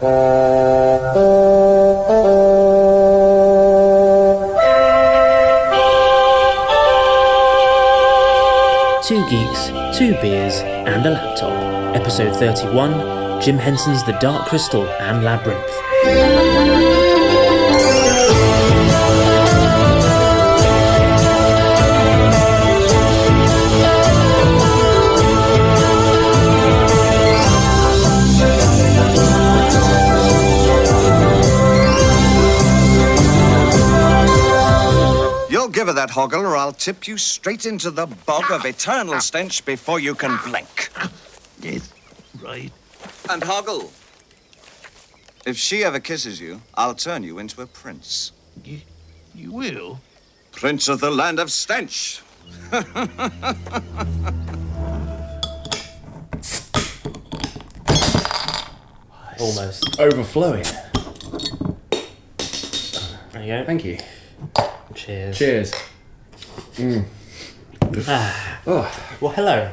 Two geeks, two beers, and a laptop. Episode 31 Jim Henson's The Dark Crystal and Labyrinth. That hoggle, or I'll tip you straight into the bog of eternal stench before you can blink. Yes, right. And hoggle. If she ever kisses you, I'll turn you into a prince. You, you will? Prince of the land of stench. Almost. Overflowing. There you go. Thank you. Cheers. Cheers. Ah. Oh, Well, hello,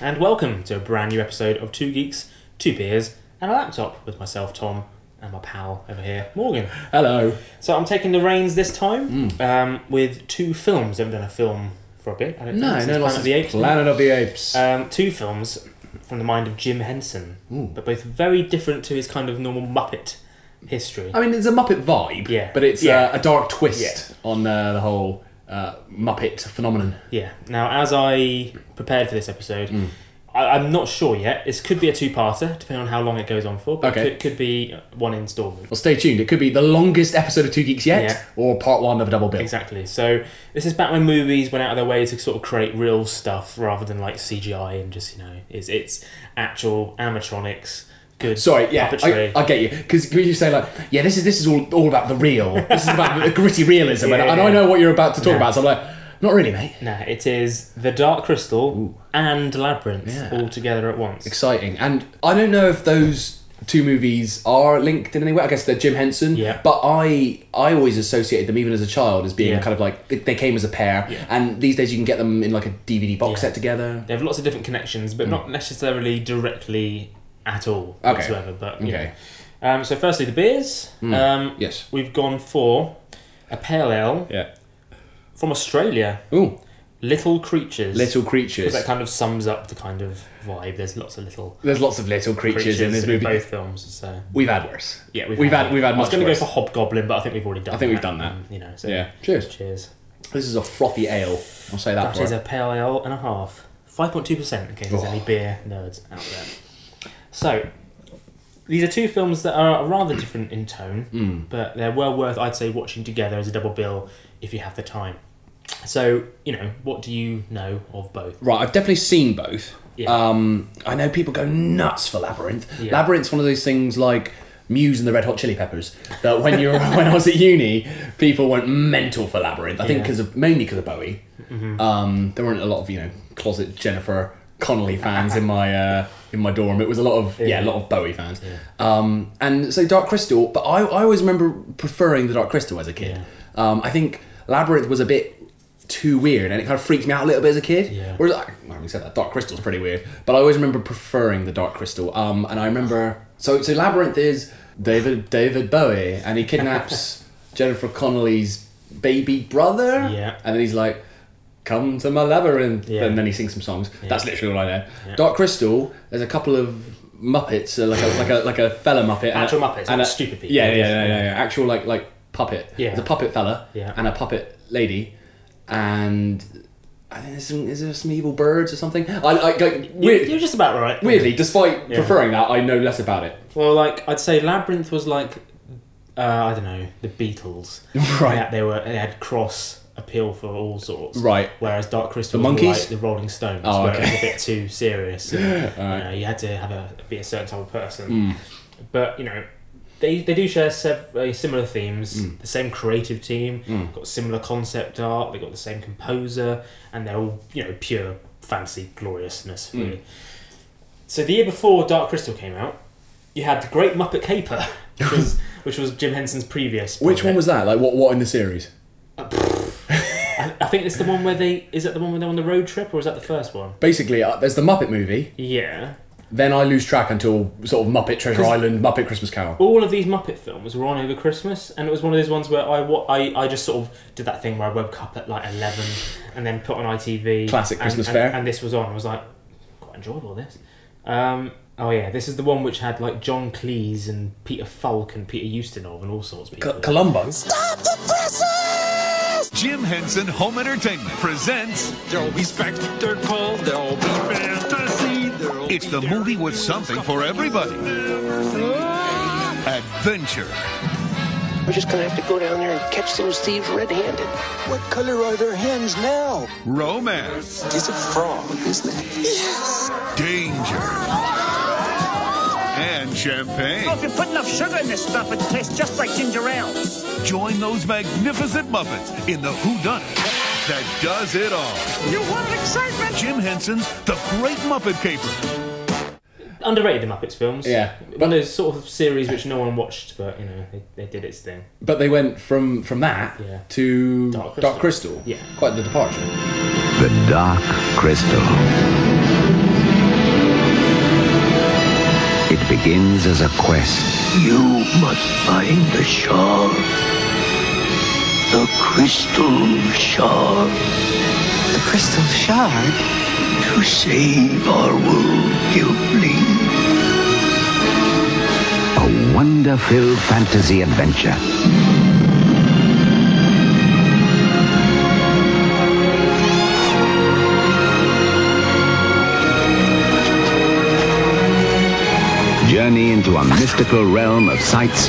and welcome to a brand new episode of Two Geeks, Two Beers, and a Laptop with myself, Tom, and my pal over here, Morgan. hello. So I'm taking the reins this time Hmm. um, with two films. I haven't done a film for a bit. I don't No, think, no, Planet lots of the Apes. Planet of the Apes. Um, two films from the mind of Jim Henson, but both very different to his kind of normal Muppet history. I mean, it's a Muppet vibe, Yeah. but it's Yeah. uh, a dark twist on uh, the whole uh, Muppet phenomenon. Yeah. Now, as I prepared for this episode, Hmm. I, I'm not sure yet. This could be a two-parter, depending on how long it goes on for. But Okay. it could, could be one instalment. Well, stay tuned. It could be the longest episode of Two Geeks yet, Yeah. or part one of a double bill. Exactly. So this is back when movies went out of their way to sort of create real stuff rather than like CGI and just you know, it's it's actual animatronics. Good. Sorry, yeah, puppetry. I, I get you because you say like, yeah, this is this is all, all about the real. This is about the gritty realism, Yeah, and, and yeah. I know what you're about to talk about. So I'm like, not really, mate. Nah, it is the Dark Crystal and Labyrinth Yeah. all together at once. Exciting, and I don't know if those two movies are linked in any way. I guess they're Jim Henson, Yeah. But I I always associated them even as a child as being Yeah. kind of like they, came as a pair, Yeah. and these days you can get them in like a DVD box Yeah. set together. They have lots of different connections, but mm. not necessarily directly at all. Okay. whatsoever. But Okay. know. Um, so firstly, the beers. Um, Yes. We've gone for a pale ale Yeah. from Australia. Ooh, Little creatures. little creatures. that kind of sums up the kind of vibe. There's lots of little There's lots of little creatures, in this movie. both films. So We've had worse. yeah, we've had we've had I was going to go for hobgoblin, but I think we've already done. I think that. we've done that. you know. So Yeah. Cheers. Cheers. This is a frothy ale. I'll say that. That is it. a pale ale and a half. Five point two percent. In case there's Oh. any beer nerds out there. So. These are two films that are rather different in tone, Hmm. but they're well worth, I'd say, watching together as a double bill if you have the time. So, you know, what do you know of both? Right, I've definitely seen both. Yeah. Um, I know people go nuts for Labyrinth. Yeah. Labyrinth's one of those things like Muse and the Red Hot Chili Peppers. That when you were when I was at uni, people went mental for Labyrinth. I think because of mainly because of Bowie. Mm-hmm. Um, there weren't a lot of you know closet Jennifer Connelly fans in my uh, in my dorm. It was a lot of yeah, a lot of Bowie fans. Um, and so Dark Crystal, but I, I always remember preferring the Dark Crystal as a kid. Um, I think Labyrinth was a bit too weird and it kind of freaked me out a little bit as a kid. Yeah. Whereas, I, we said that Dark Crystal's pretty weird, but I always remember preferring the Dark Crystal. Um, and I remember so so Labyrinth is David David Bowie and he kidnaps Jennifer Connelly's baby brother. Yeah. and then he's like. Come to my labyrinth, Yeah. and then he sings some songs. That's literally all I know. Yeah. Dark Crystal. There's a couple of Muppets, uh, like a like a like a fella Muppet, and Actual a, Muppets, and not a, stupid people. Yeah, yeah, yeah, yeah, yeah. Actual like like puppet. Yeah. There's a puppet fella Yeah. and a puppet lady, and I think there's some is there some evil birds or something. I, I like You're, weird, you're just about right. weirdly, despite Yeah. preferring that, I know less about it. Well, like I'd say Labyrinth was like uh, I don't know the Beatles. Right. Yeah, they were they had cross appeal for all sorts. Right. Whereas Dark Crystal The was like the Rolling Stones, Oh, where it was a bit too serious. And, you, know, you had to have a be a certain type of person. Hmm. But you know. They, they do share sev- uh, similar themes, Hmm. the same creative team, got similar concept art, they got the same composer, and they're all you know pure fantasy gloriousness. Hmm. Really. So the year before Dark Crystal came out, you had the Great Muppet Caper, which was which was Jim Henson's previous. Which one was that? Like what? What in the series? I, I think it's the one where they is that the one where they're on the road trip, or is that the first one? Basically, uh, there's the Muppet movie. Yeah. then I lose track until sort of Muppet Treasure 'Cause- Island, Muppet Christmas Carol. all of these Muppet films were on over Christmas, and it was one of those ones where I, wa- I, I just sort of did that thing where I woke up at like 11 and then put on ITV. Classic and- Christmas and, fare. And this was on. I was like, quite enjoyable all this. Um, oh, yeah, this is the one which had like John Cleese and Peter Falk and Peter Ustinov and all sorts of people. Co- Columbo. Jim Henson Home Entertainment presents There'll be spectacle, there'll be fantasy, there'll It's the movie with something for everybody. Adventure. We're just gonna have to go down there and catch those thieves red-handed. What color are their hands now? Romance. It's a frog, isn't it? Yes. Danger. And champagne. Oh, If you put enough sugar in this stuff, it tastes just like ginger ale. Join those magnificent Muppets in the Who Done It that does it all. You wanted excitement? Jim Henson's The Great Muppet Caper. Underrated the Muppets films. Yeah. One of those sort of series which no one watched, but you know, they, they did its thing. But they went from from that Yeah. to Dark Dark Crystal. Crystal. Yeah. Quite the departure. The Dark Crystal. It begins as a quest. You must find the shard. The crystal shard. The crystal shard? To save our world, Gelfling. A wonder-filled fantasy adventure. Journey into a mystical realm of sights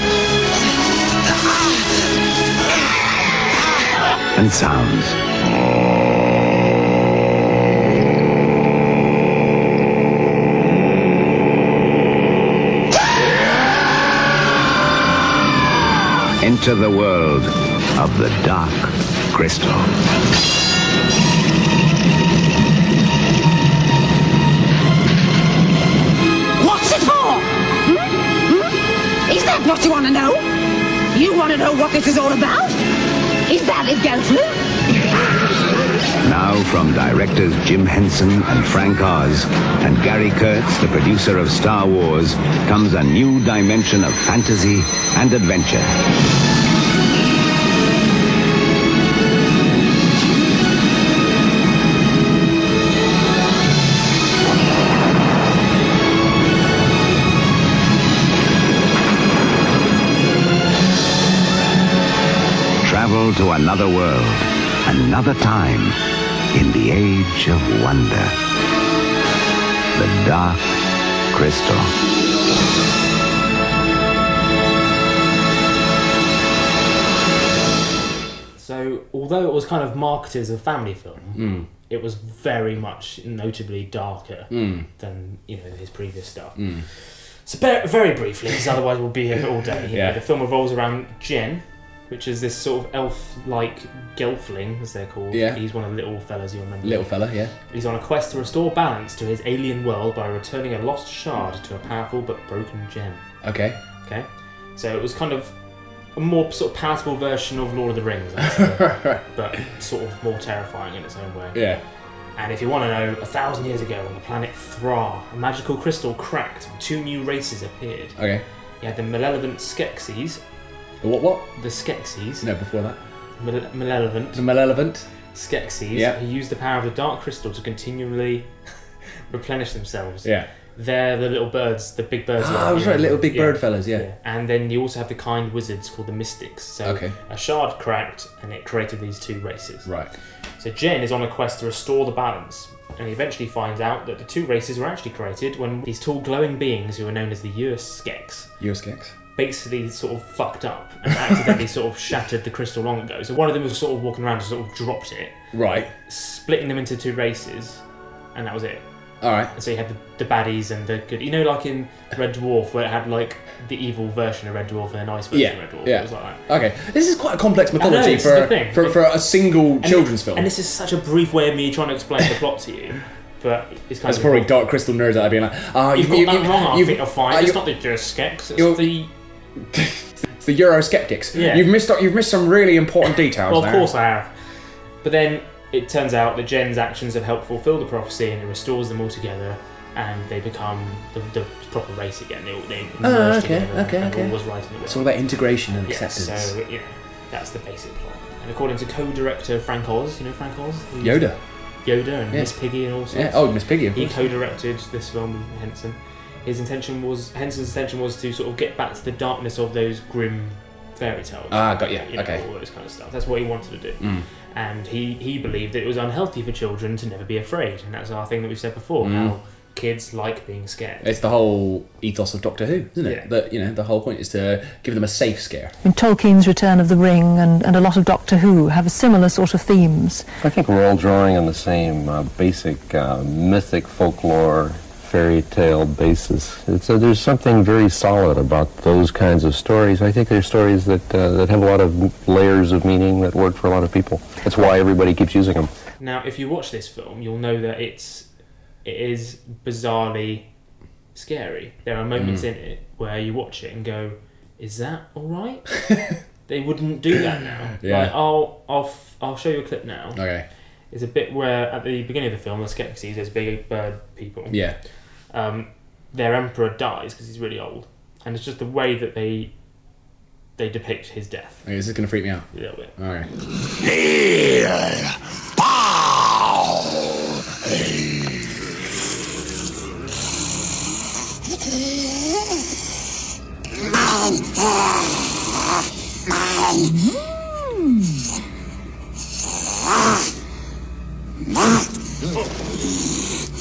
and sounds. Enter the world of the Dark Crystal. That what you want to know? You want to know what this is all about? Is that it, Gelfling? Now from directors Jim Henson and Frank Oz and Gary Kurtz, the producer of Star Wars, comes a new dimension of fantasy and adventure. Travel to another world, another time, in the age of wonder. The Dark Crystal. So, although it was kind of marketed as a family film, Hmm. it was very much notably darker Hmm. than you know his previous stuff. So, very, very briefly, because otherwise we'll be here all day. you know, Yeah. the film revolves around Jen, which is this sort of elf-like gelfling, as they're called. Yeah. He's one of the little fellas you remember. Little fella, yeah. He's on a quest to restore balance to his alien world by returning a lost shard to a powerful but broken gem. Okay. Okay, so it was kind of a more sort of palatable version of Lord of the Rings, I'd say, but sort of more terrifying in its own way. Yeah. And if you want to know, a thousand years ago on the planet Thra, a magical crystal cracked and two new races appeared. Okay. You had the malevolent Skeksis, The what? What? the Skeksis, No, before that. mal- malevolent The malevolent. Skeksis, Yeah. who use the power of the dark crystal to continually replenish themselves. Yeah. They're the little birds, the big birds. Ah, I was right. Little big bird fellas. Yeah. And then you also have the kind wizards called the Mystics. So Okay. a shard cracked and it created these two races. Right. So Jen is on a quest to restore the balance, and he eventually finds out that the two races were actually created when these tall glowing beings who are known as the Urskeks Euroskex. Basically sort of fucked up and accidentally sort of shattered the crystal long ago. So one of them was sort of walking around and sort of dropped it, Right. splitting them into two races, and that was it. All right. And so you had the, the baddies and the good. You know, like in Red Dwarf, where it had like the evil version of Red Dwarf and the nice version Yeah. of Red Dwarf. Yeah. It was like that. Okay. This is quite a complex know, mythology this is the for, thing. for for a single And- children's film. And this is such a brief way of me trying to explain the plot to you, but it's kind That's of probably Dark Crystal nerds out there being like, ah, You've you- got you- that wrong. I you've- think you're fine. ah, it's you- not the Urskeks. It's you're- the It's the Eurosceptics. Yeah. You've missed you've missed some really important details Well, of there. course I have. But then it turns out that Jen's actions have helped fulfill the prophecy and it restores them all together. and they become the, the proper race again. They all they Oh, merge okay, together okay, and okay. was right in the world. It's all about integration and Yeah, acceptance. so you know that's the basic plot. And according to co-director Frank Oz, you know Frank Oz, Who's- Yoda. Yoda and Yeah. Miss Piggy and all sorts. Yeah. Oh, Miss Piggy. Of He course. co-directed this film with Henson. His intention was Henson's intention was to sort of get back to the darkness of those grim fairy tales. Ah, got ya, You know, okay. All those kind of stuff. That's what he wanted to do. Mm. And he, he believed that it was unhealthy for children to never be afraid. And that's our thing that we've said before. Mm. How kids like being scared. It's the whole ethos of Doctor Who, isn't it? Yeah. That you know, the whole point is to give them a safe scare. In Tolkien's Return of the Ring and, and a lot of Doctor Who have a similar sort of themes. I think we're all drawing on the same uh, basic uh, mythic folklore fairy tale basis. It's a, there's something very solid about those kinds of stories. I think they're stories that uh, that have a lot of layers of meaning that work for a lot of people. That's why everybody keeps using them. Now, if you watch this film, you'll know that it's it is bizarrely scary. There are moments Mm. in it where you watch it and go, "Is that all right?" they wouldn't do that now. Yeah. Like, I'll I'll f- I'll show you a clip now. Okay. There's a bit where at the beginning of the film, the Skeksis, there's big bird people. Yeah. Um, their emperor dies because he's really old, and it's just the way that they they depict his death. Okay, this is gonna freak me out. A little bit. Okay. The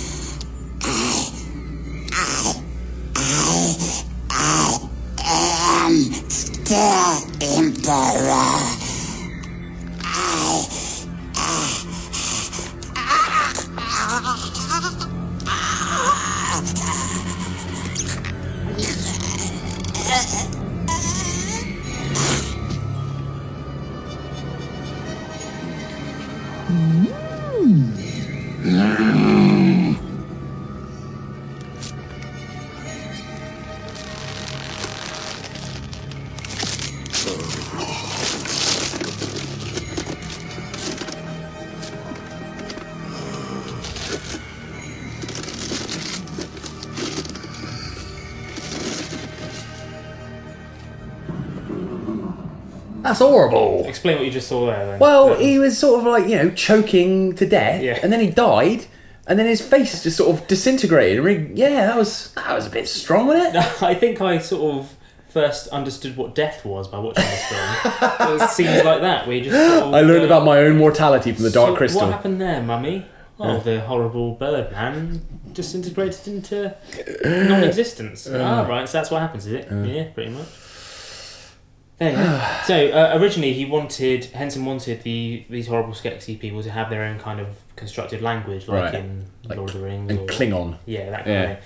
horrible. Explain what you just saw there. Then. Well, he was sort of like you know choking to death, Yeah. and then he died, and then his face just sort of disintegrated. And we, yeah, that was that was a bit strong, wasn't it? I think I sort of first understood what death was by watching this film. it seems like that. We just. Sort of, I learned uh, about my own mortality from the Dark so Crystal. What happened there, Mummy? Oh, the horrible bird man disintegrated into non-existence. Ah, right. So that's what happens, is it? yeah, pretty much. There you so uh, originally, he wanted Henson wanted the these horrible Skeksis people to have their own kind of constructed language, like Right. in Like- Lord of the Rings and or- Klingon. Yeah, that kind Yeah. of thing,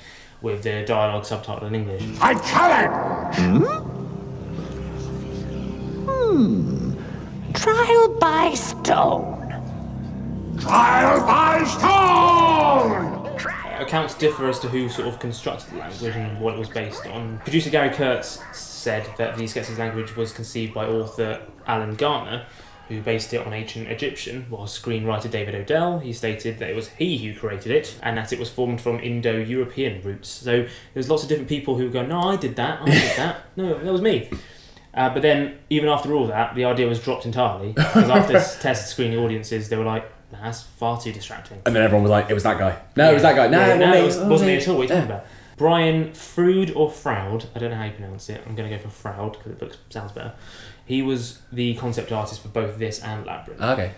with the dialogue subtitled in English. I challenge! Hmm. Trial by stone. Trial by stone! Accounts differ as to who sort of constructed the language and what it was based on. Producer Gary Kurtz said that the Skeksis language was conceived by author Alan Garner, who based it on ancient Egyptian, while screenwriter David Odell, he stated that it was he who created it and that it was formed from Indo-European roots. So there's lots of different people who go, no, I did that, I did that, no, that was me. Uh, but then, even after all that, the idea was dropped entirely because after this test screening audiences, they were like, "That's far too distracting." And then everyone was like, "It was that guy." No, it was that guy. No, Yeah, it no, wasn't it me. was, Oh, wasn't me at all. What are you talking about? Brian Frood or Froud, I don't know how you pronounce it. I'm going to go for Froud because it looks sounds better. He was the concept artist for both this and Labyrinth. Okay.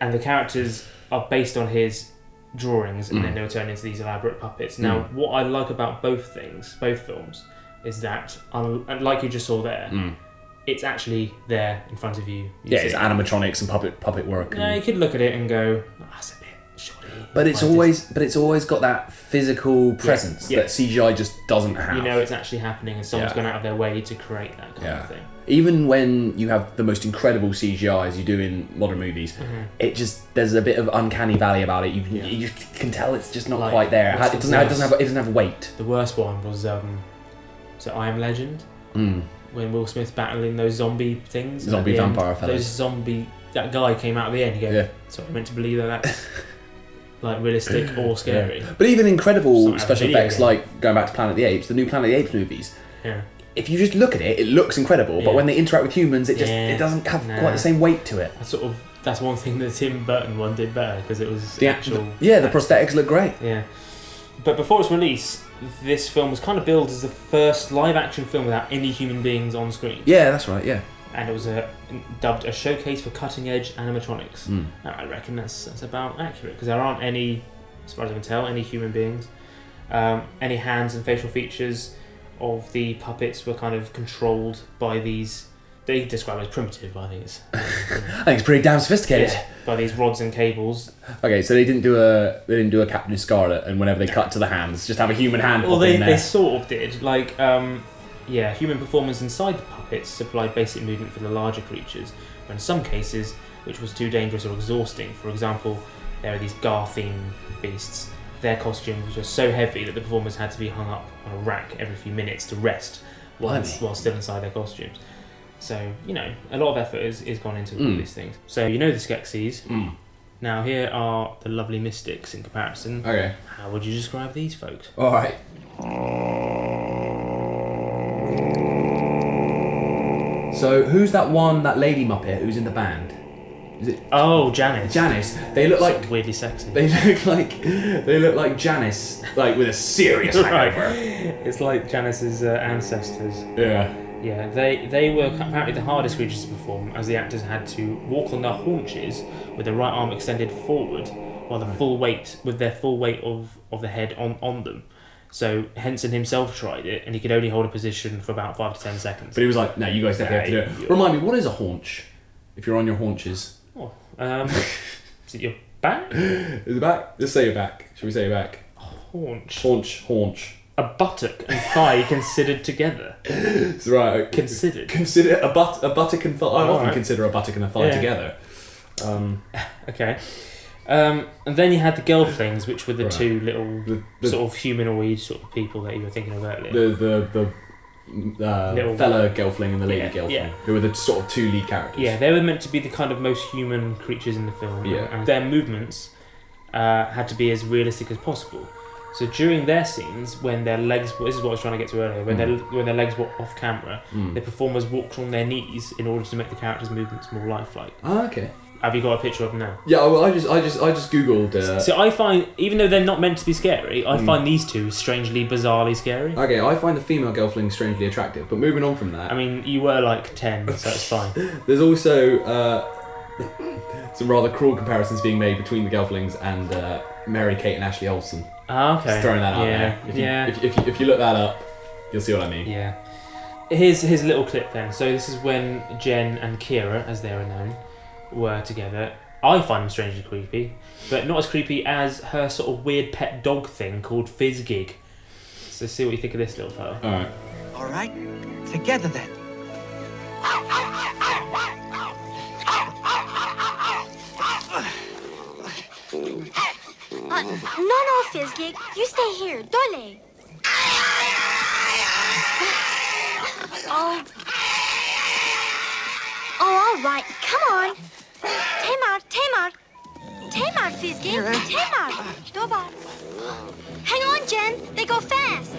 And the characters are based on his drawings, and Mm. then they were turned into these elaborate puppets. Now, Mm. what I like about both things, both films, is that, like you just saw there, Mm. It's actually there in front of you. You Yeah, see it's animatronics and puppet puppet work. No, and- you could look at it and go, "Oh, "That's a bit shoddy." But it's always, but it's always got that physical presence yeah. that CGI just doesn't have. You know it's actually happening, and someone's Yeah. gone out of their way to create that kind Yeah. of thing. Even when you have the most incredible CGI as you do in modern movies, Mhm. it just there's a bit of uncanny valley about it. You you can tell it's just not Like, quite there. It, it the doesn't have, it doesn't have it doesn't have weight. The worst one was um, so I Am Legend Mm. When Will Smith battling those zombie things. Zombie end, vampire fellas. Those zombie that guy came out at the end. You go, Yeah. sorry, I meant to believe that. That's... like realistic or scary. But even incredible special effects, game. like going back to Planet of the Apes, the new Planet of the Apes movies. Yeah. If you just look at it, it looks incredible. But when they interact with humans, it just Yeah. it doesn't have Nah. quite the same weight to it. That's sort of that's one thing that Tim Burton one did better because it was The actual. yeah, the prosthetics look great. Yeah. But before its release, this film was kind of billed as the first live action film without any human beings on screen. Yeah, that's right. Yeah. And it was a, dubbed a showcase for cutting edge animatronics. Mm. I reckon that's, that's about accurate because there aren't any, as far as I can tell, any human beings. Um, any hands and facial features of the puppets were kind of controlled by these. They describe it as primitive, but I think it's. I think it's pretty damn sophisticated. Yeah, by these rods and cables. Okay, so they didn't do a they didn't do a Captain Scarlet, and whenever they cut to the hands, just have a human hand Well, they, they sort of did. Like, um, yeah, human performers inside the puppets supplied basic movement for the larger creatures, but in some cases, which was too dangerous or exhausting. For example, there are these Garthim beasts. Their costumes were so heavy that the performers had to be hung up on a rack every few minutes to rest while, while still inside their costumes. So, you know, a lot of effort is, is gone into all Mm. these things. So, you know the Skeksis. Mm. Now, here are the lovely mystics in comparison. Okay. How would you describe these folks? All right. So who's that one, that lady Muppet who's in the band? Is it Oh, Janice. Janice? They look like weirdly sexy. they look like they look like Janice, like with a serious hangover. It's like Janice's uh, ancestors. Yeah. Yeah, they they were apparently the hardest creatures to perform, as the actors had to walk on their haunches with the right arm extended forward, while the full weight with their full weight of, of the head on, on them. So Henson himself tried it, and he could only hold a position for about five to ten seconds. But he was like, "No, you guys definitely have to do it." Remind me, what is a haunch? If you're on your haunches, Oh, um, is it your back? is it back? Let's say your back. Should we say your back? Haunch. Haunch, haunch. A buttock and thigh considered together. It's right. Considered. Consider a butt, a buttock and thigh. I often Alright. consider a buttock and a thigh Yeah. together. Um, Okay. Um, and then you had the gelflings, which were the Right. two little The- the- sort of humanoid sort of people that you were thinking of earlier. the the the uh, Little- Gelfling and the lady Yeah, Gelfling, yeah. who were the sort of two lead characters. yeah, they were meant to be the kind of most human creatures in the film. Yeah. And their movements uh, had to be as realistic as possible. So during their scenes, when their legs, this is what I was trying to get to earlier, when their when their legs were off camera, Mm. the performers walked on their knees in order to make the characters' movements more lifelike. Ah, okay. Have you got a picture of them now? Yeah, well, I just, I just, I just googled. Uh, So I find, even though they're not meant to be scary, I Mm. find these two strangely, bizarrely scary. okay, I find the female Gelfling strangely attractive, but moving on from that, I mean, you were like 10, so it's fine. there's also uh, some rather cruel comparisons being made between the Gelflings and uh, Mary Kate and Ashley Olsen. Ah, okay. Just throwing that out yeah. there. If you, yeah. If, if, you, if you look that up, you'll see what I mean. yeah. Here's, here's a little clip then. So, this is when Jen and Kira, as they are known, were together. I find them strangely creepy, but not as creepy as her sort of weird pet dog thing called Fizzgig. So, see what you think of this little fellow. All right. All right, together then. Uh, no, no, Fizzgig. You stay here. Dole. Oh. Oh, all right. Come on. Tamar, Tamar. Tamar, Fizzgig. Tamar. Dobar. Hang on, Jen. They go fast.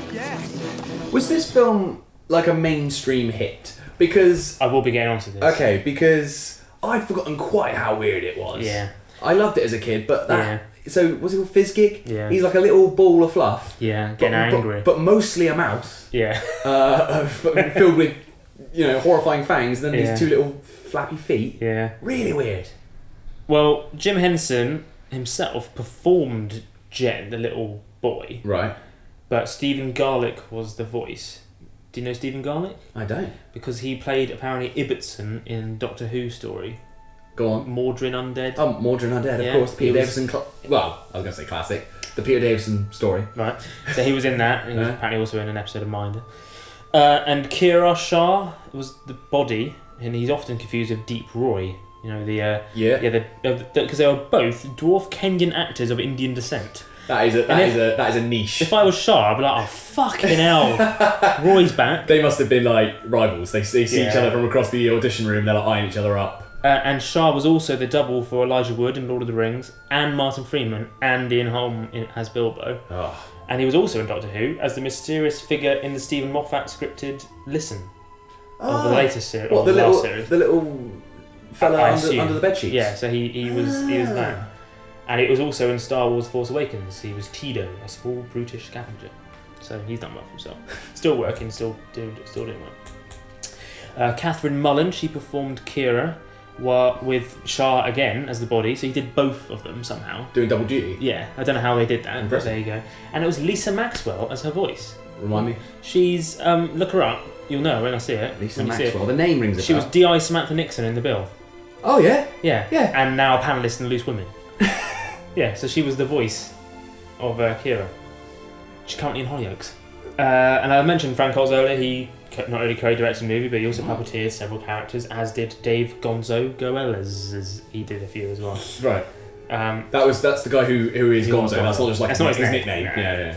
Was this film like a mainstream hit? Because I will be getting onto this. okay, because I'd forgotten quite how weird it was. Yeah. I loved it as a kid, but that. So was it called Fizzgig? Yeah. He's like a little ball of fluff. Yeah, but, getting but- angry. But, mostly a mouth. yeah. Uh, filled with, you know, horrifying fangs, and then Yeah. these two little flappy feet. Yeah. Really weird. Well, Jim Henson himself performed Jen, the little boy, Right. but Stephen Garlick was the voice. Do you know Stephen Garlick? I don't. Because he played apparently Ibbotson in Doctor Who story. Go on. Mawdryn Undead. Oh, Mawdryn Undead, of Yeah, course. Peter he was- Davison. Cl- well, I was going to say classic. The Peter Davison story. Right. So he was in that, and he was Yeah. apparently also in an episode of Minder. Uh, and Kiran Shah was the body, and he's often confused with Deep Roy. You know the uh, Yeah. yeah the because they were both dwarf Kenyan actors of Indian descent. That is a that And is a that is a niche. If I was Shah, I'd be like, oh fucking hell, Roy's back. They must have been like rivals. They, they see each Yeah. other from across the audition room. They're like eyeing each other up. Uh, and Shah was also the double for Elijah Wood in Lord of the Rings, and Martin Freeman, and Ian Holm in, as Bilbo. Oh. And he was also in Doctor Who as the mysterious figure in the Steven Moffat scripted Listen. Of the Ah. latest series. What, the last little, series. the little fella I under, assume. under the bed sheets? Yeah, so he, he was he was Ah. that. And it was also in Star Wars Force Awakens. He was Teedo, a small brutish scavenger. So he's done well for himself. Still working, still doing still doing well. Uh, Kathryn Mullen, she performed Kira wa- with Shah again as the body, so he did both of them somehow. Doing double duty? Yeah, I don't know how they did that, but there you go. And it was Lisa Maxwell as her voice. Remind me. She's um, look her up. You'll know when I see it. Lisa when you see it. Maxwell. The name rings a She bell. was Di Samantha Nixon in the bill. Oh, yeah? Yeah. Yeah. And now a panelist in Loose Women. yeah, so she was the voice of uh, Kira. She's currently in Hollyoaks. Uh, and I mentioned Frank Oz earlier. He not only co-directed the movie, but he also puppeteered several characters, as did Dave Gonzo Goelz. as He did a few as well. Right. Um, That was that's the guy who who is Gonzo. That's not just like That's his, not his his name. nickname. No. Yeah, yeah.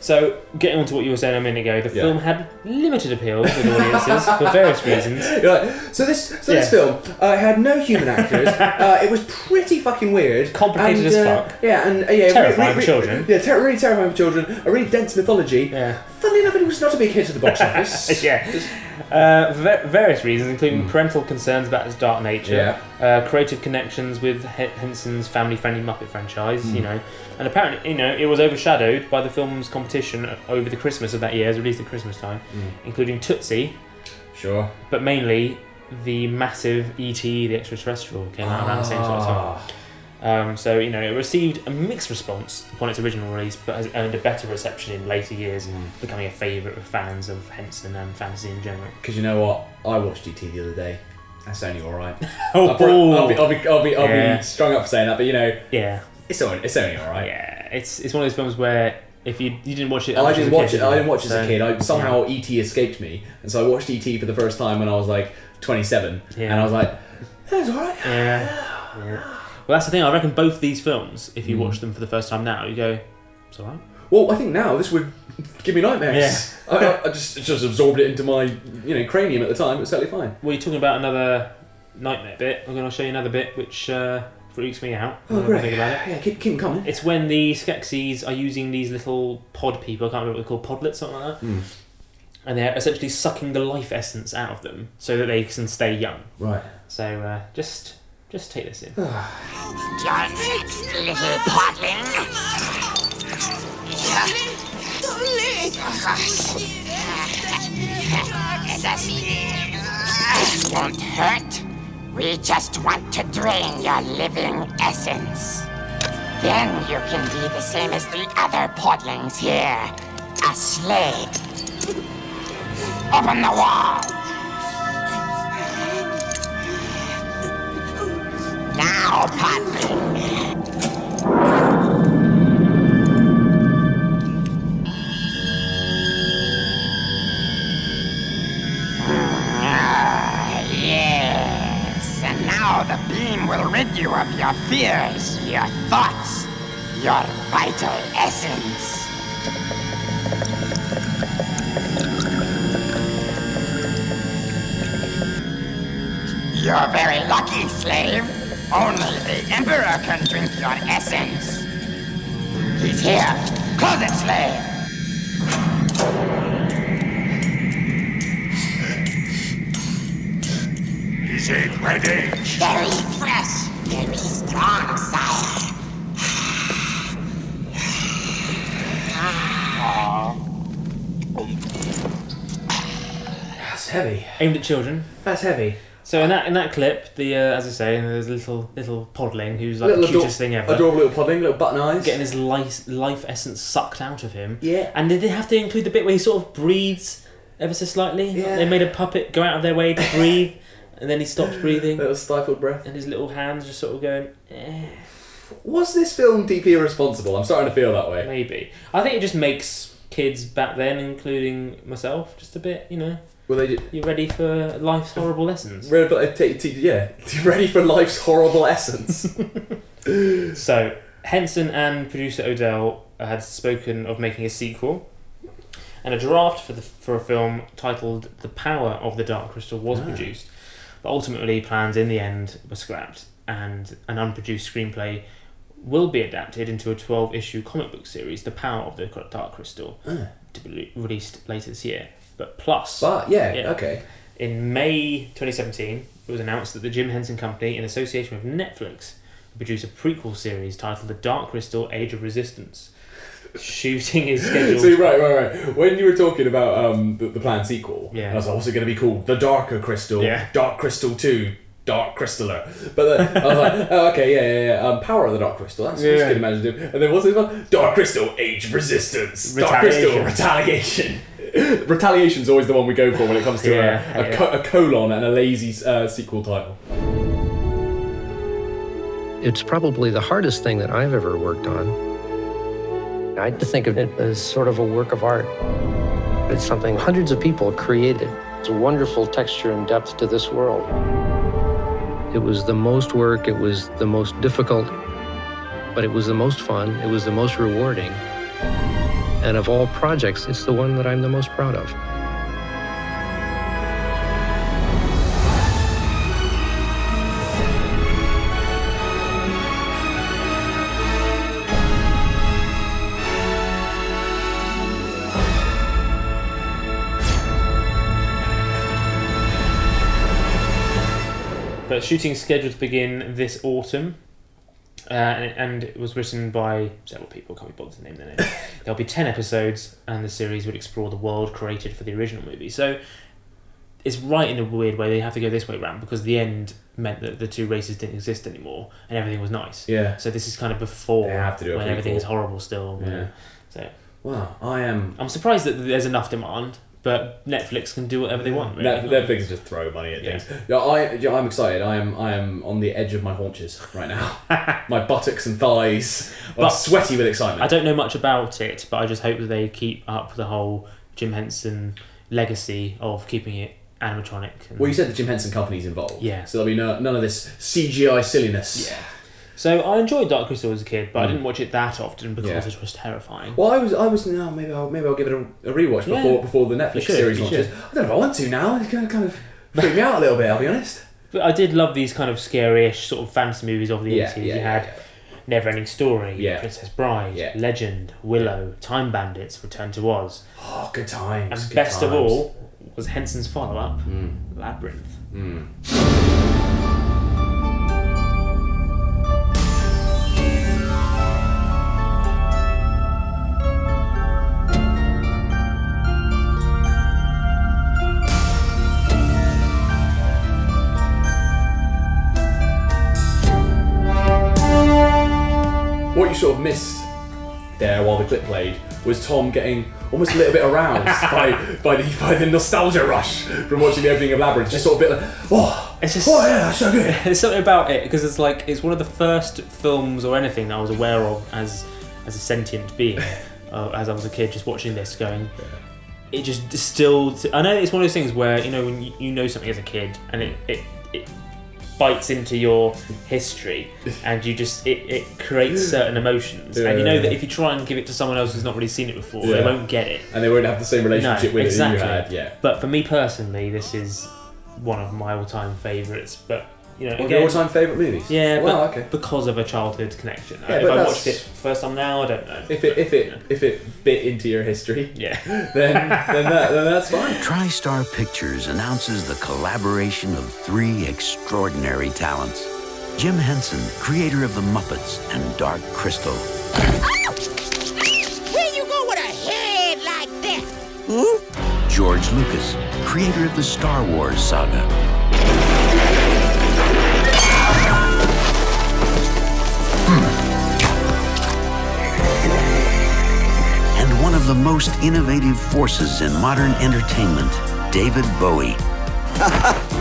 So, getting on to what you were saying a minute ago, the Yeah. film had limited appeal with audiences for various reasons. You're like, so this so this Yeah. film uh, had no human actors. uh, it was pretty fucking weird, Complicated and, as uh, fuck. Yeah, and uh, yeah, Terrifying for children. Yeah, ter- really terrifying for children. A really dense mythology. Yeah. Funnily enough, it was not a big hit at the box office. yeah. Uh, for va- various reasons, including parental concerns about its dark nature, uh, creative connections with H- Henson's family-friendly Muppet franchise, you Mm. know, and apparently, you know, it was overshadowed by the film's competition over the Christmas of that year, it was released at Christmas time, Mm. including Tootsie, Sure. but mainly the massive E.T. the Extraterrestrial came out around the same sort of Ah. Um, so you know, it received a mixed response upon its original release, but has earned a better reception in later years, Mm. becoming a favourite of fans of Henson and fantasy in general. Because you know what, I watched ET the other day. That's only all right. Oh, I'll, probably- I'll be, I'll be, I'll be, I'll Yeah. be strung up for saying that, but you know, Yeah, it's only, it's only all right. yeah, it's it's one of those films where if you you didn't watch it, I didn't watch kid, it. I didn't watch it as So, a kid. I, somehow yeah. ET escaped me, and so I watched ET for the first time when I was like 27, Yeah. and I was like, "That's all right." Yeah. yeah. Well, that's the thing. I reckon both these films, if you Mm. watch them for the first time now, you go, "It's alright." Well, I think now this would give me nightmares. I, I, I just just absorbed it into my you know cranium at the time. It was totally fine. Well, you're talking about another nightmare bit. I'm going to show you another bit which uh, freaks me out. Oh, great. Think about it. Yeah, keep, keep coming. It's when the Skeksis are using these little pod people. I can't remember what they're called, podlets, something like that. Mm. And they're essentially sucking the life essence out of them so that they can stay young. Right. So uh, just just take this in. Next little podling. It won't hurt. We just want to drain your living essence. Then you can be the same as the other podlings here. A slave. Open the wall. Now. And now the beam will rid you of your fears, your thoughts, your vital essence. You're very lucky, slave. Only the Emperor can drink your essence. He's here. Close it, slave. Is it ready? Very fresh, very strong, sire. That's heavy. Aimed at children. That's heavy. So in that in that clip, the uh, as I say, there's a little little podling who's like Little the cutest ador- thing ever. Adorable little podling, little button eyes. Getting his life life essence sucked out of him. Yeah. And did they have to include the bit where he sort of breathes ever so slightly? Yeah. They made a puppet go out of their way to breathe, and then he stops breathing, little stifled breath. and his little hands just sort of going. Eh, Was this film deeply irresponsible? I'm starting to feel that way. maybe. I think it just makes kids back then, including myself, just a bit. You know, Were they? you ready for life's horrible lessons? Ready for, uh, t- t- yeah, ready for life's horrible essence. So, Henson and producer Odell had spoken of making a sequel, and a draft for the for a film titled "The Power of the Dark Crystal" was Ah. produced. But ultimately, plans in the end were scrapped, and an unproduced screenplay will be adapted into a 12 issue comic book series, The Power of the Dark Crystal, Ah. to be re- released later this year. But plus. But, yeah, okay. In May 2017, it was announced that the Jim Henson Company, in association with Netflix, would produce a prequel series titled The Dark Crystal Age of Resistance. Shooting is scheduled. See, right, right, right. When you were talking about um, the, the planned sequel, Yeah. I was like, what's it going to be called? The Darker Crystal, Yeah. Dark Crystal 2, Dark Crystaller. But then I was like, oh, okay, yeah, yeah, yeah. Um, Power of the Dark Crystal, that's, that's good imaginative. And then what's this one? Dark Crystal, Age of Resistance. Dark Crystal, Retaliation. Retaliation's is always the one we go for when it comes to Yeah, a, a, yeah. co- a colon and a lazy uh, sequel title. It's probably the hardest thing that I've ever worked on. I think of it as sort of a work of art. It's something hundreds of people created. It's a wonderful texture and depth to this world. It was the most work, it was the most difficult, but it was the most fun, it was the most rewarding. And of all projects, it's the one that I'm the most proud of. But shooting scheduled to begin this autumn. Uh, and, and it was written by several people, can't be bothered to name their names. There'll be 10 episodes, and the series would explore the world created for the original movie. So it's right in a weird way. They have to go this way round because the end meant that the two races didn't exist anymore and everything was nice. Yeah. So this is kind of before They have to do when everything is horrible still. Yeah. So Wow, I am. I'm surprised that there's enough demand, but Netflix can do whatever they want. Really. Net- Netflix just throw money at Yeah. things. Yeah, I, yeah, I'm excited. I am, I am on the edge of my haunches right now. my buttocks and thighs are But- sweaty with excitement. I don't know much about it, but I just hope that they keep up the whole Jim Henson legacy of keeping it animatronic. And Well, you said the Jim Henson Company's involved. Yeah. So there'll be no, none of this CGI silliness. Yeah. So I enjoyed Dark Crystal as a kid, but I Mm. didn't watch it that often because Yeah. it was terrifying. Well, I was, I was. No, maybe I'll, maybe I'll give it a, a rewatch Yeah. before, before the You Netflix should, series you launches. should. I don't know if I want to now. It's kind of kind of freak me out a little bit. I'll be honest. But I did love these kind of scary-ish sort of fantasy movies of the Yeah, 80s. yeah, you had Neverending Story, Yeah. Princess Bride, Yeah. Legend, Willow, Time Bandits, Return to Oz. Oh, good times. And good best of times. all was Henson's follow-up, Labyrinth. Missed there while the clip played was Tom getting almost a little bit aroused by, by the by the nostalgia rush from watching the opening of Labyrinth. Just sort of a bit like, oh, It's just oh yeah, that's so good. There's something about it because it's like it's one of the first films or anything that I was aware of as as a sentient being. uh, as I was a kid, just watching this, going, it just distilled. I know it's one of those things where you know when you, you know something as a kid and it it, it bites into your history and you just it, it creates certain emotions and you know that if you try and give it to someone else who's not really seen it before they won't get it And they won't have the same relationship no, with exactly. it that you had. Yeah. But for me personally, this is one of my all-time favourites. But you know, One of again, your all-time favourite movies? Yeah, Wow, but okay. because of a childhood connection. Yeah, if but I watched it first time now, I don't know. If it if it if it bit into your history, yeah, then then, that, then that's fine. TriStar Pictures announces the collaboration of three extraordinary talents. Jim Henson, creator of The Muppets and Dark Crystal. Where you go with a head like that? George Lucas, creator of the Star Wars saga. Hmm. And one of the most innovative forces in modern entertainment, David Bowie.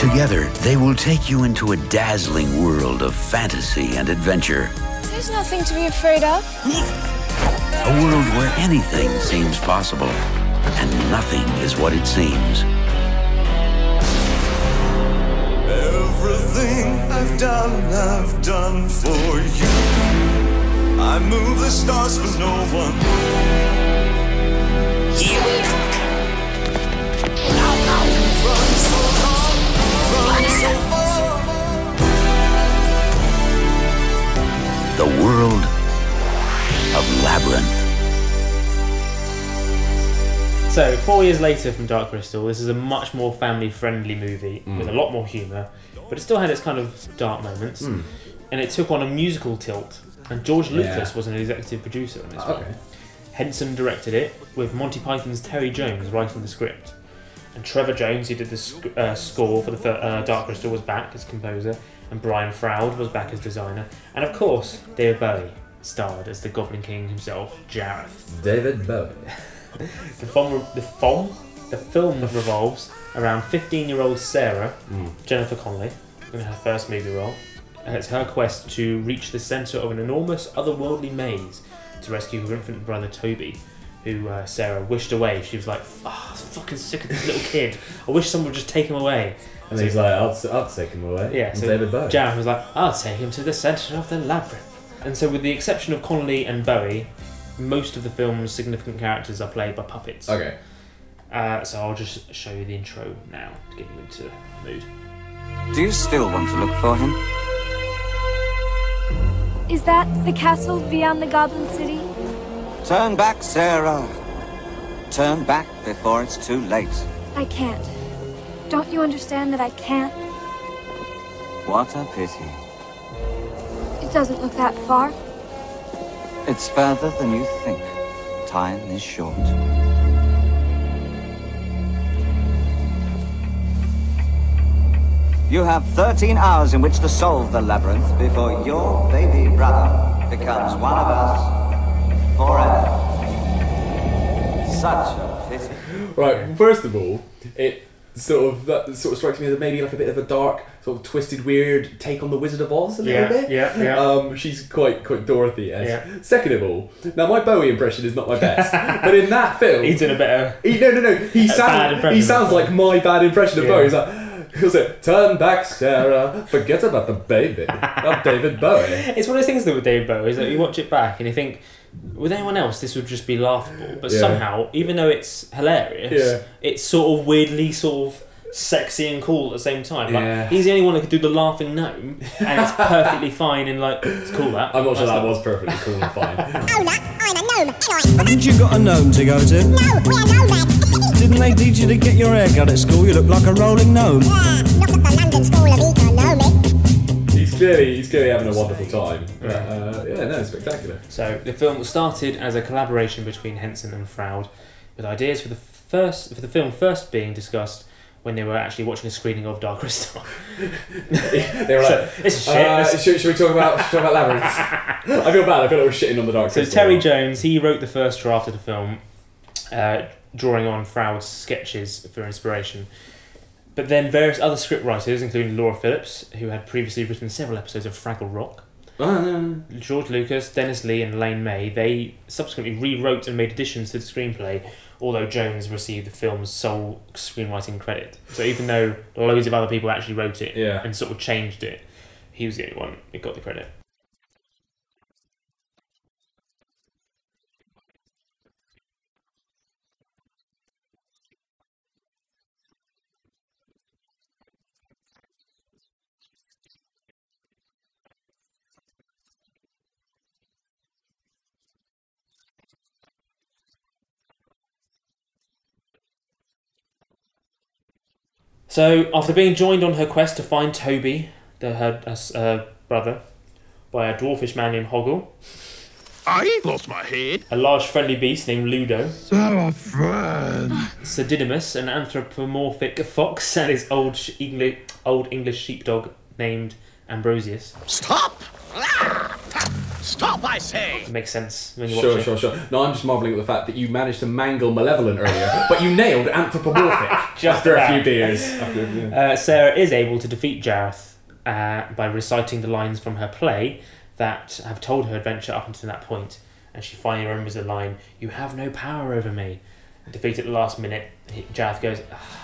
Together, they will take you into a dazzling world of fantasy and adventure. There's nothing to be afraid of. A world where anything seems possible and nothing is what it seems. Everything I've done, I've done for you. I move the stars no one. You. The world of Labyrinth four years later from Dark Crystal, this is a much more family friendly movie Mm. with a lot more humour, but it still had its kind of dark moments. Mm. And it took on a musical tilt, and George Yeah. Lucas was an executive producer on this Oh, one. okay. Henson directed it, with Monty Python's Terry Jones writing the script. And Trevor Jones, who did the sc- uh, score for the fir- uh, Dark Crystal, was back as composer, and Brian Froud was back as designer, and of course, David Bowie starred as the Goblin King himself, Jareth. David Bowie. The film, the film, the film revolves around 15-year-old Sarah, Mm. Jennifer Connelly, in her first movie role. And it's her quest to reach the centre of an enormous otherworldly maze to rescue her infant brother Toby, who uh, Sarah wished away. She was like, "Oh, I'm fucking sick of this little kid. I wish someone would just take him away." And So- he's like, I'll, I'll take him away. yeah, so David Bowie. Jareth was like, I'll take him to the centre of the labyrinth. And so, with the exception of Connelly and Bowie, most of the film's significant characters are played by puppets. Okay. Uh, so I'll just show you the intro now to get you into the mood. Do you still want to look for him? Is that the castle beyond the Goblin City? Turn back, Sarah. Turn back before it's too late. I can't. Don't you understand that I can't? What a pity. It doesn't look that far. It's further than you think. Time is short. You have 13 hours in which to solve the labyrinth before your baby brother becomes one of us forever. Such a pity. Right. First of all, it sort of that sort of strikes me as maybe like a bit of a dark, sort of twisted, weird take on the Wizard of Oz a little Yeah, bit. yeah, yeah. Um, she's quite quite Dorothy esque. Yeah. Second of all, now my Bowie impression is not my best, but in that film, He's in a better. He, no, no, no. He sounds. He sounds like my bad impression of Yeah. Bowie. He's like, he'll say, "Turn back, Sarah. Forget about the baby." Of David Bowie. It's one of those things that with David Bowie is that you watch it back and you think, with anyone else, this would just be laughable. But Yeah. somehow, even though it's hilarious, Yeah. it's sort of weirdly sort of sexy and cool at the same time. Like, Yeah. He's the only one that could do the laughing gnome, and it's perfectly fine and like it's cool. That I'm not sure that was perfectly cool and fine. Oh, look, I'm a gnome. Haven't you got a gnome to go to? No, we're nomads. Didn't they teach you to get your hair cut at school? You look like a rolling gnome. not at the London School of Economics. He's clearly he's clearly having a wonderful time. But, uh, yeah, no, it's spectacular. So the film started as a collaboration between Henson and Froud, with ideas for the first for the film first being discussed when they were actually watching a screening of Dark Crystal. They were like, So, it's shit. uh, should, should we talk about should we talk about labyrinth? I feel bad. I feel like we're shitting on the dark. So Crystal So Terry now. Jones, he wrote the first draft of the film, uh, drawing on Froud's sketches for inspiration. But then various other script writers, including Laura Phillips, who had previously written several episodes of Fraggle Rock, Uh, George Lucas, Dennis Lee, and Lane May, they subsequently rewrote and made additions to the screenplay, although Jones received the film's sole screenwriting credit. So even though loads of other people actually wrote it Yeah. and sort of changed it, he was the only one that got the credit. So, after being joined on her quest to find Toby, the, her uh, brother, by a dwarfish man named Hoggle, I lost my head. a large friendly beast named Ludo, So, friend. Sir Didymus, an anthropomorphic fox, and his old, sh- English, old English sheepdog named Ambrosius. Stop! Stop, I say! It Makes sense when you Sure, watch sure, it. sure. No, I'm just marvelling at the fact that you managed to mangle Malevolent earlier, but you nailed anthropomorphic Just after a about. few beers. After, yeah. Uh, Sarah is able to defeat Jareth uh, by reciting the lines from her play that have told her adventure up until that point, and she finally remembers the line, "You have no power over me." Defeated at the last minute, he, Jareth goes, "Ah."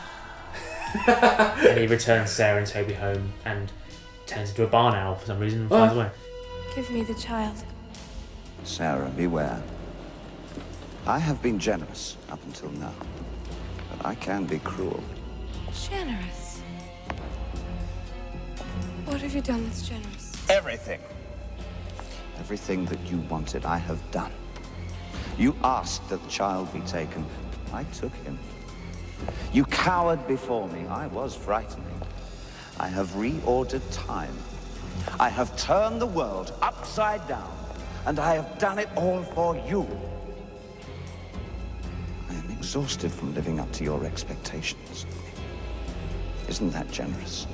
and he returns Sarah and Toby home and turns into a barn owl for some reason and flies Ah. away. Give me the child. Sarah, beware. I have been generous up until now, but I can be cruel. Generous. What have you done that's generous? Everything. Everything that you wanted, I have done. You asked that the child be taken, I took him. You cowered before me. I was frightening. I have reordered time. I have turned the world upside down. And I have done it all for you. I am exhausted from living up to your expectations. Isn't that generous?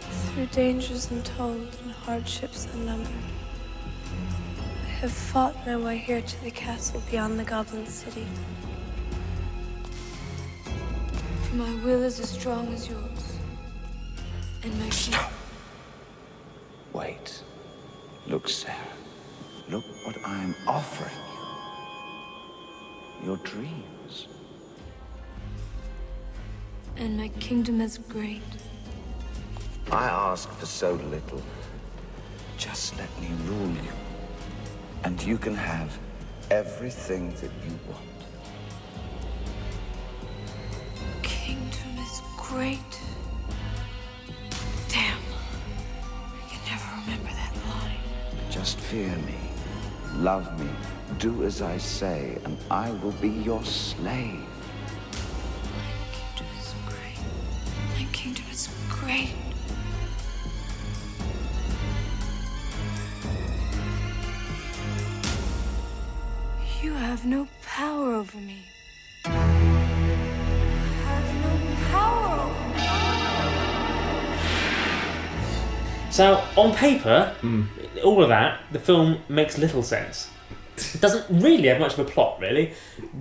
Through dangers untold and hardships unnumbered, I have fought my way here to the castle beyond the Goblin City. For my will is as strong as yours, and my Stop. Wait. Look, Sarah. Look what I'm offering you. Your dreams. And my kingdom is great. I ask for so little. Just let me rule you. And you can have everything that you want. Kingdom is great. Just fear me. Love me. Do as I say, and I will be your slave. My kingdom is great. My kingdom is great. You have no power over me. So on paper, hmm. all of that, the film makes little sense. It doesn't really have much of a plot, really.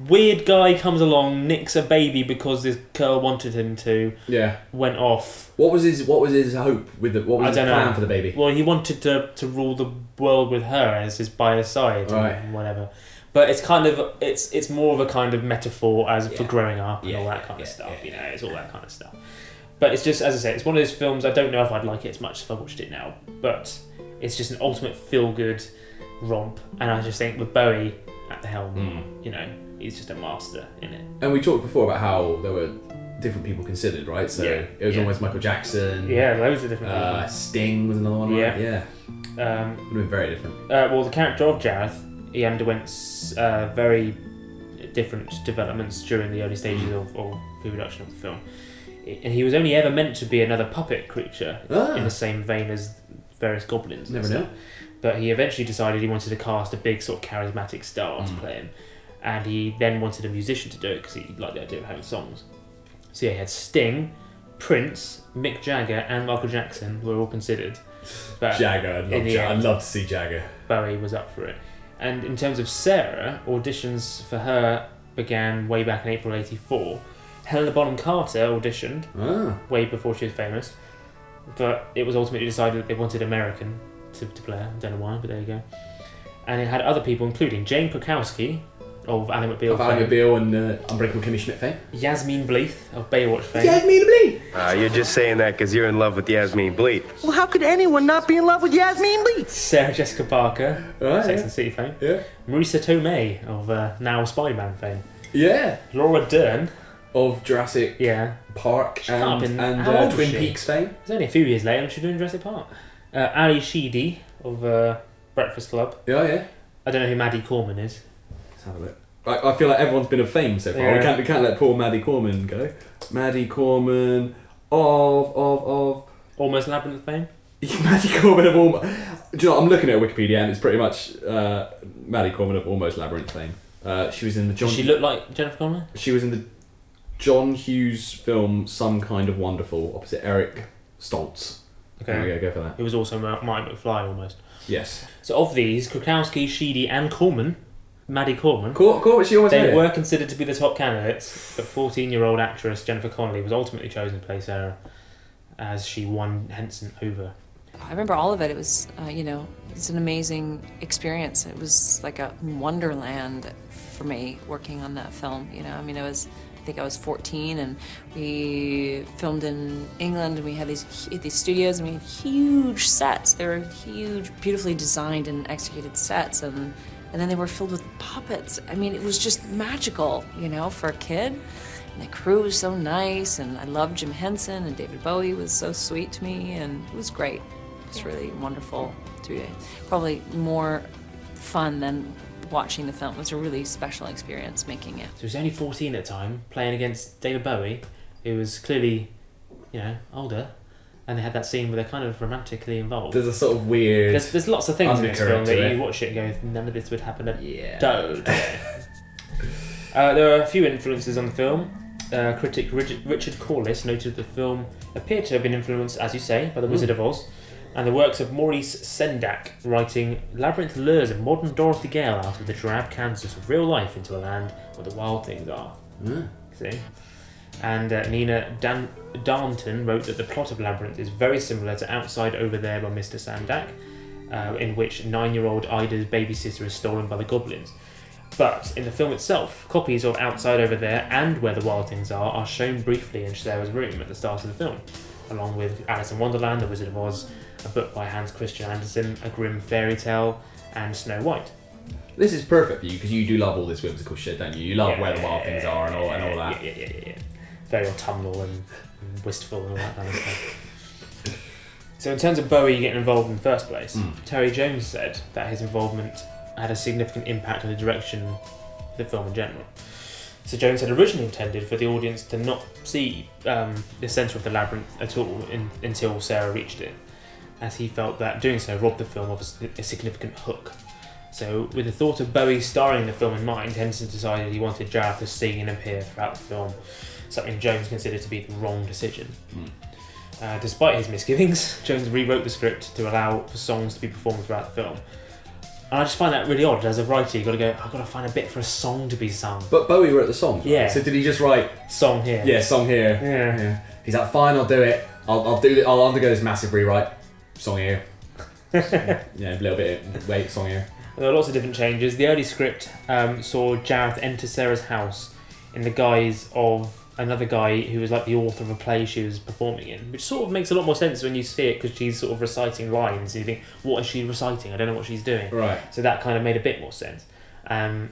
Weird guy comes along, nicks a baby because this girl wanted him to. Yeah. Went off. What was his What was his hope with the What was I his don't plan know. for the baby? Well, he wanted to to rule the world with her as his by his side, Right. and whatever. But it's kind of it's it's more of a kind of metaphor as for Yeah. growing up and Yeah, all that yeah, kind of yeah, stuff. you know, it's all that kind of stuff. But it's just as I say, it's one of those films. I don't know if I'd like it as much if I watched it now, but it's just an ultimate feel good romp. And I just think with Bowie at the helm, Mm. you know, he's just a master in it. And we talked before about how there were different people considered, right? So Yeah, it was yeah. almost Michael Jackson. Yeah, loads of different Uh, people. Sting was another one, right? Yeah. Yeah. Um, Would have been very different. Uh, well, the character of Jareth, he underwent uh, very different developments during the early stages of, of the production of the film. And he was only ever meant to be another puppet creature Ah. in the same vein as various goblins. Never know. But he eventually decided he wanted to cast a big, sort of charismatic star Mm. to play him. And he then wanted a musician to do it because he liked the idea of having songs. So yeah, he had Sting, Prince, Mick Jagger, and Michael Jackson were all considered. But Jagger, I'd love, Ja- I'd love to see Jagger. Bowie was up for it. And in terms of Sarah, auditions for her began way back in April '84. Helena Bonham Carter auditioned Ah. way before she was famous, but it was ultimately decided that they wanted American to, to play her. I don't know why, but there you go. And it had other people, including Jane Krakowski of Ally McBeal Of Ally fame, McBeal and uh, Unbreakable Kimmy Schmidt fame. Yasmin Bleeth of Baywatch fame, Yasmin Bleeth! Uh, you're just saying that because you're in love with Yasmin Bleeth. Well, how could anyone not be in love with Yasmin Lee? Sarah Jessica Parker, Right, Sex yeah. and the City fame, Yeah. Marisa Tomei of uh, now Spider-Man fame, Yeah. Laura Dern Of Jurassic Yeah. Park and, and how uh, old was Twin she? Peaks fame. It's only a few years later and she's doing Jurassic Park. Uh, Ally Sheedy of uh, Breakfast Club. Yeah, yeah. I don't know who Maddie Corman is. Let's have a look. I, I feel like everyone's been of fame so far. Yeah. We can't we can't let poor Maddie Corman go. Maddie Corman of of of Almost Labyrinth fame. Maddie Corman of all. Do you know? what? I'm looking at Wikipedia and it's pretty much uh, Maddie Corman of almost Labyrinth fame. Uh, she was in the John. She look like Jennifer Connelly? She was in the John Hughes film Some Kind of Wonderful opposite Eric Stoltz. There we go, go for that. It was also Mike McFly almost. Yes. So of these, Krakowski, Sheedy, and Corman, Maddie Corman, Cor- Corman, she almost made they it. were considered to be the top candidates, but 14-year-old actress Jennifer Connelly was ultimately chosen to play Sarah, as she won Henson over. I remember all of it. It was, uh, you know, it's an amazing experience. It was like a wonderland for me working on that film. You know, I mean, it was, I think I was 14, and we filmed in England, and we had these these studios, and we had huge sets. They were huge, beautifully designed and executed sets, and and then they were filled with puppets. I mean, it was just magical, you know, for a kid. And the crew was so nice, and I loved Jim Henson, and David Bowie was so sweet to me, and it was great. It was really wonderful to be probably more fun than watching the film. It was a really special experience making it. So he was only 14 at the time, playing against David Bowie, who was clearly, you know, older. And they had that scene where they're kind of romantically involved. There's a sort of weird. There's, there's lots of things in this film that to you watch it and go, none of this would happen at Yeah. Dode. uh, there are a few influences on the film. Uh, critic Richard, Richard Corliss noted that the film appeared to have been influenced, as you say, by The Wizard Mm. of Oz, and the works of Maurice Sendak, writing Labyrinth lures a modern Dorothy Gale out of the drab Kansas of real life into a land where the wild things are. Mm. See? And uh, Nina Dan- Darnton wrote that the plot of Labyrinth is very similar to Outside Over There by Mr. Sendak, uh, in which nine year old Ida's babysitter is stolen by the goblins. But in the film itself, copies of Outside Over There and Where the Wild Things Are are shown briefly in Sarah's room at the start of the film, along with Alice in Wonderland, The Wizard of Oz, a book by Hans Christian Andersen, A Grim Fairy Tale, and Snow White. This is perfect for you because you do love all this whimsical shit, don't you? You love Yeah, where the wild things are and all and all that. Yeah, yeah, yeah, yeah. Very autumnal and, and wistful and all that kind of stuff. So, in terms of Bowie getting involved in the first place, Mm. Terry Jones said that his involvement had a significant impact on the direction of the film in general. So, Jones had originally intended for the audience to not see um, the centre of the labyrinth at all in, until Sarah reached it, as he felt that doing so robbed the film of a significant hook. So, with the thought of Bowie starring in the film in mind, Henson decided he wanted Jareth to sing and appear throughout the film, something Jones considered to be the wrong decision. Hmm. Uh, despite his misgivings, Jones rewrote the script to allow for songs to be performed throughout the film. And I just find that really odd. As a writer, you've got to go, I've got to find a bit for a song to be sung. But Bowie wrote the song. right? Yeah. So did he just write Song here. Yeah, song here. Yeah. He's like, fine, I'll do it. I'll, I'll do it. I'll undergo this massive rewrite. Song here. yeah, a little bit. of Wait, song here. There are lots of different changes. The early script um, saw Jareth enter Sarah's house in the guise of another guy who was like the author of a play she was performing in, which sort of makes a lot more sense when you see it because she's sort of reciting lines. And you think, what is she reciting? I don't know what she's doing. Right. So that kind of made a bit more sense. Um,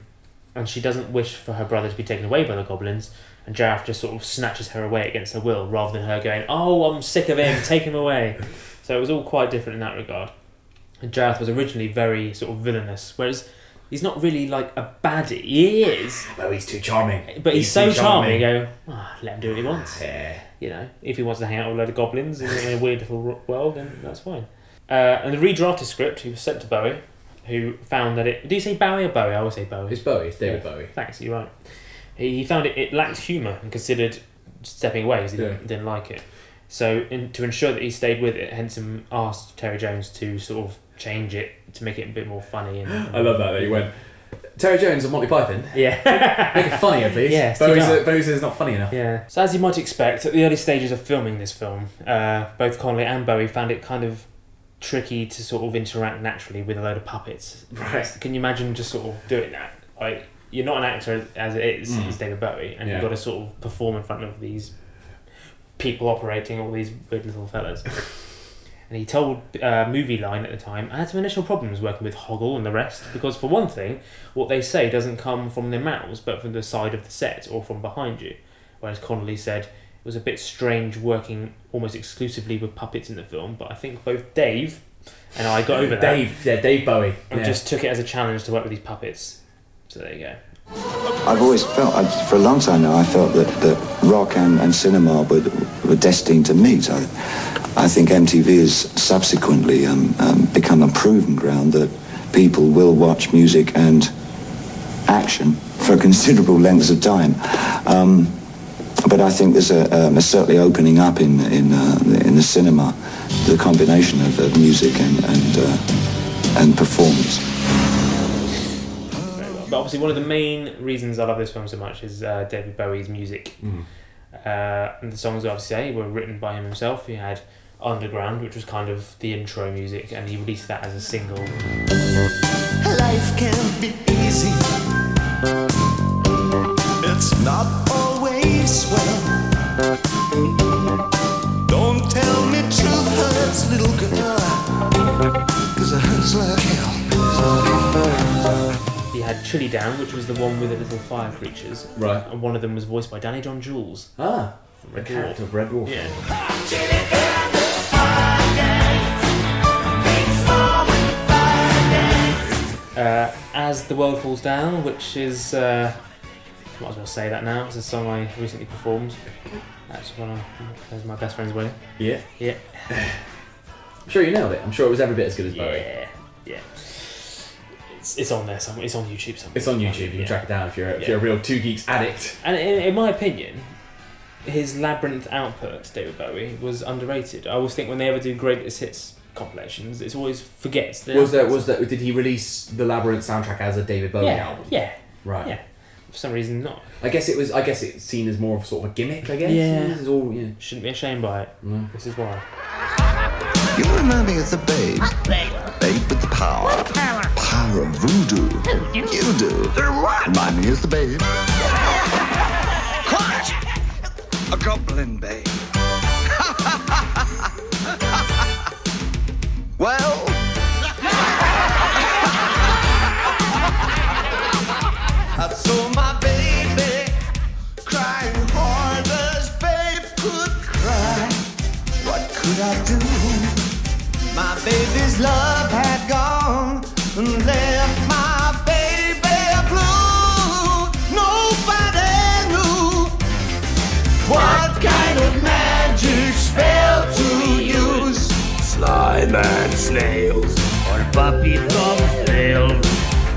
and she doesn't wish for her brother to be taken away by the goblins. And Jareth just sort of snatches her away against her will, rather than her going, "Oh, I'm sick of him, take him away." So it was all quite different in that regard. And Jareth was originally very sort of villainous, whereas he's not really like a baddie. He is, But he's too charming. but he's, so too charming. You go, "Ah, let him do what he wants. Yeah. You know, if he wants to hang out with a load of goblins in, in a weird little ro- world, then that's fine. Uh, and the redrafted script, he was sent to Bowie, who found that it. Do you say Bowie or Bowie? I always say Bowie. It's Bowie. It's David Bowie. Thanks, you're right. He, he found it, it lacked humour and considered stepping away because he Yeah. didn't, didn't like it. So, in, to ensure that he stayed with it, Henson asked Terry Jones to sort of change it to make it a bit more funny. And I love that. That you went. Terry Jones of Monty Python. Yeah. Make it funnier, please. Yeah, Bowie's is not funny enough. Yeah. So as you might expect, at the early stages of filming this film, uh, both Connelly and Bowie found it kind of tricky to sort of interact naturally with a load of puppets. Right. Can you imagine just sort of doing that? Like you're not an actor as it is, Mm. as David Bowie, and Yeah. you've got to sort of perform in front of these people operating all these weird little fellas. And he told uh, Movie Line at the time, I had some initial problems working with Hoggle and the rest because, for one thing, what they say doesn't come from their mouths but from the side of the set or from behind you. Whereas Connelly said it was a bit strange working almost exclusively with puppets in the film, but I think both Dave and I got over that. Dave, yeah, Dave Bowie. And yeah. just took it as a challenge to work with these puppets. So there you go. I've always felt, I, for a long time now, I felt that, that rock and, and cinema were, were destined to meet. I, I think MTV has subsequently um, um, become a proven ground that people will watch music and action for considerable lengths of time. Um, but I think there's a, um, a certainly opening up in, in, uh, in the cinema, the combination of, of music and, and, uh, and performance. But obviously, one of the main reasons I love this film so much is uh, David Bowie's music. Mm. Uh, and the songs, obviously, were written by him himself. He had Underground, which was kind of the intro music, and he released that as a single. Life can be easy. It's not always swell. Don't tell me truth hurts, little girl. Cause it hurts like hell. Chilly Down, which was the one with the little fire creatures. Right. And one of them was voiced by Danny John Jules. Ah, from the Red character Dwarf. of Red Dwarf. Yeah. uh, As the World Falls Down, which is, uh, might as well say that now, it's a song I recently performed. That's one of my best friend's wedding. Yeah. Yeah. I'm sure you nailed it. I'm sure it was every bit as good as Bowie. Yeah, yeah. It's, it's on there somewhere. It's on YouTube somewhere. It's on YouTube. You can Yeah. track it down if you're if Yeah. you're a real Two Geeks addict. And in, in my opinion, his Labyrinth output, David Bowie, was underrated. I always think when they ever do greatest hits compilations, it's always forgets. The Was that was that? Did he release the Labyrinth soundtrack as a David Bowie yeah, album? Yeah. Right. Yeah. For some reason, not. I guess it was. I guess it's seen as more of sort of a gimmick. I guess. Yeah. This is all. Yeah. Shouldn't be ashamed by it. No. This is why. You remind me of the babe. Babe Babe with the power. Power. Power of voodoo. You do. Remind me of the babe. Quiet! A goblin babe. well. I saw my baby crying hard as babe could cry. What could I do? My baby's love spell to use. Slime and snails, or puppy from snails,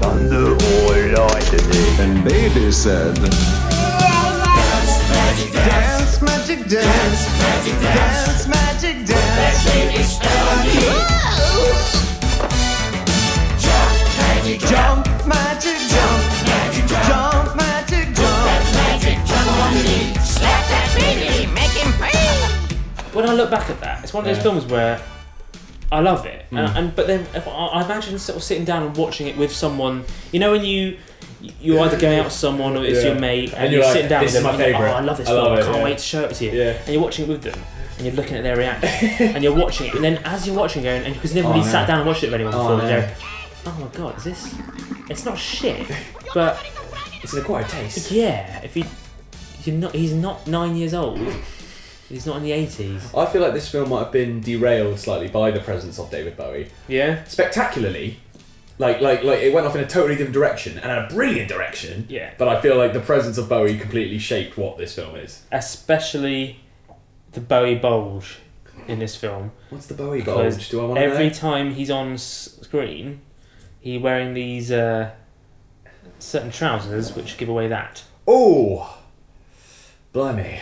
thunder or lightning. And baby said, Dance, magic, dance, magic, dance, magic, dance, magic, dance. baby Jump, back at that, it's one of those Yeah. films where I love it, Mm. and, and but then if I, I imagine sort of sitting down and watching it with someone. You know, when you you're either going out with someone or it's Yeah. your mate, and, And you're, you're like, sitting down "This with is them. my and you're like, favourite. Oh, I love this I film. love I it, can't yeah. wait to show it to you. Yeah. And you're watching it with them. And you're looking at their reaction, and you're watching it, and then as you're watching, it, going, and because you've never Oh, really sat down and watched it with anyone Oh, before, no. you go, "Oh my god, is this? It's not shit, but It's an acquired taste. yeah, if you, you're not, he's not nine years old. He's not in the eighties. I feel like this film might have been derailed slightly by the presence of David Bowie. Yeah. Spectacularly, like like like it went off in a totally different direction and a brilliant direction. Yeah. But I feel like the presence of Bowie completely shaped what this film is. especially the Bowie bulge in this film. What's the Bowie Because bulge? Do I want to every know? time he's on s- screen, he wearing these uh, certain trousers which give away that. Oh, blimey!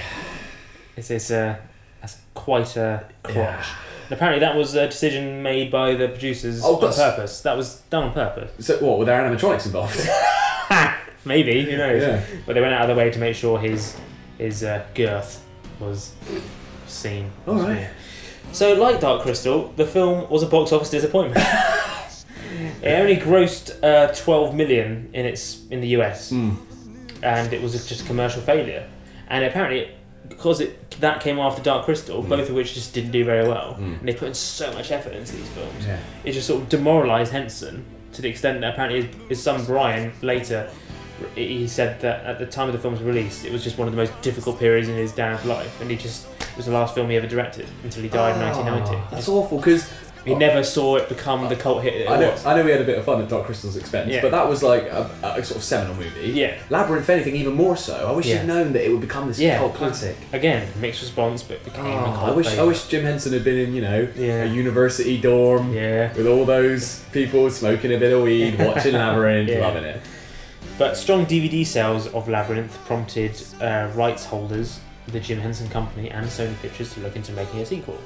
It's this uh, that's quite a crotch. Yeah. And apparently, that was a decision made by the producers Oh, on that's- purpose. That was done on purpose. So what? Were there animatronics involved? Maybe who knows? Yeah. But they went out of their way to make sure his his uh, girth was seen. All right. So, like Dark Crystal, the film was a box office disappointment. it only grossed uh, 12 million in its in the US, Hmm. and it was just a commercial failure. And apparently, because it that came after Dark Crystal, Hmm. both of which just didn't do very well, and they put in so much effort into these films, Yeah. it just sort of demoralised Henson to the extent that apparently his, his son Brian later. He said that at the time of the film's release, it was just one of the most difficult periods in his dad's life, and he just it was the last film he ever directed until he died in 1990. Oh, That's awful because He never saw it become the cult hit it I know, was. I know we had a bit of fun at Dark Crystal's expense, Yeah. but that was like a, a sort of seminal movie. Yeah. Labyrinth, if anything, even more so. I wish Yeah. you'd known that it would become this Yeah. cult classic. Again, mixed response, but became a Oh, cult I wish I favourite. wish Jim Henson had been in, you know, Yeah. a university dorm Yeah. with all those people smoking a bit of weed, watching Labyrinth, Yeah. loving it. But strong DVD sales of Labyrinth prompted uh, rights holders, the Jim Henson Company and Sony Pictures, to look into making a sequel.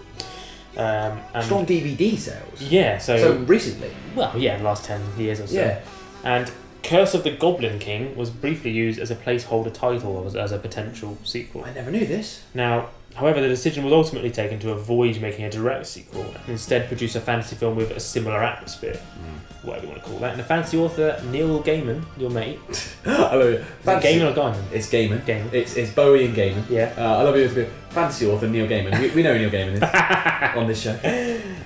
Um, and Strong DVD sales. Yeah, so, So recently. well, yeah, in the last ten years or so. Yeah. And Curse of the Goblin King was briefly used as a placeholder title as, as a potential sequel. I never knew this. Now, however, the decision was ultimately taken to avoid making a direct sequel and instead produce a fantasy film with a similar atmosphere, whatever you want to call that. And the fantasy author Neil Gaiman, your mate, I love it. Is it Gaiman or Gaiman? It's Gaiman. Gaiman. It's, it's Bowie and Gaiman. Yeah. Uh, I love you fantasy author Neil Gaiman. We, we know who Neil Gaiman is on this show.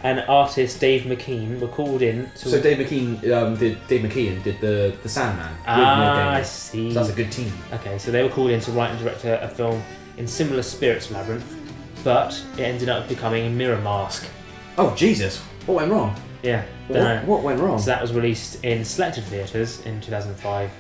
and artist Dave McKean were called in to. So Dave McKean um, did Dave McKean did the the Sandman with Neil Ah, Gaiman. I see. So that's a good team. Okay, so they were called in to write and direct a, a film in similar spirit to Labyrinth, but it ended up becoming a Mirror Mask. Oh Jesus! What went wrong? Yeah. What- dunno. what went wrong? So that was released in selected theatres in 2005,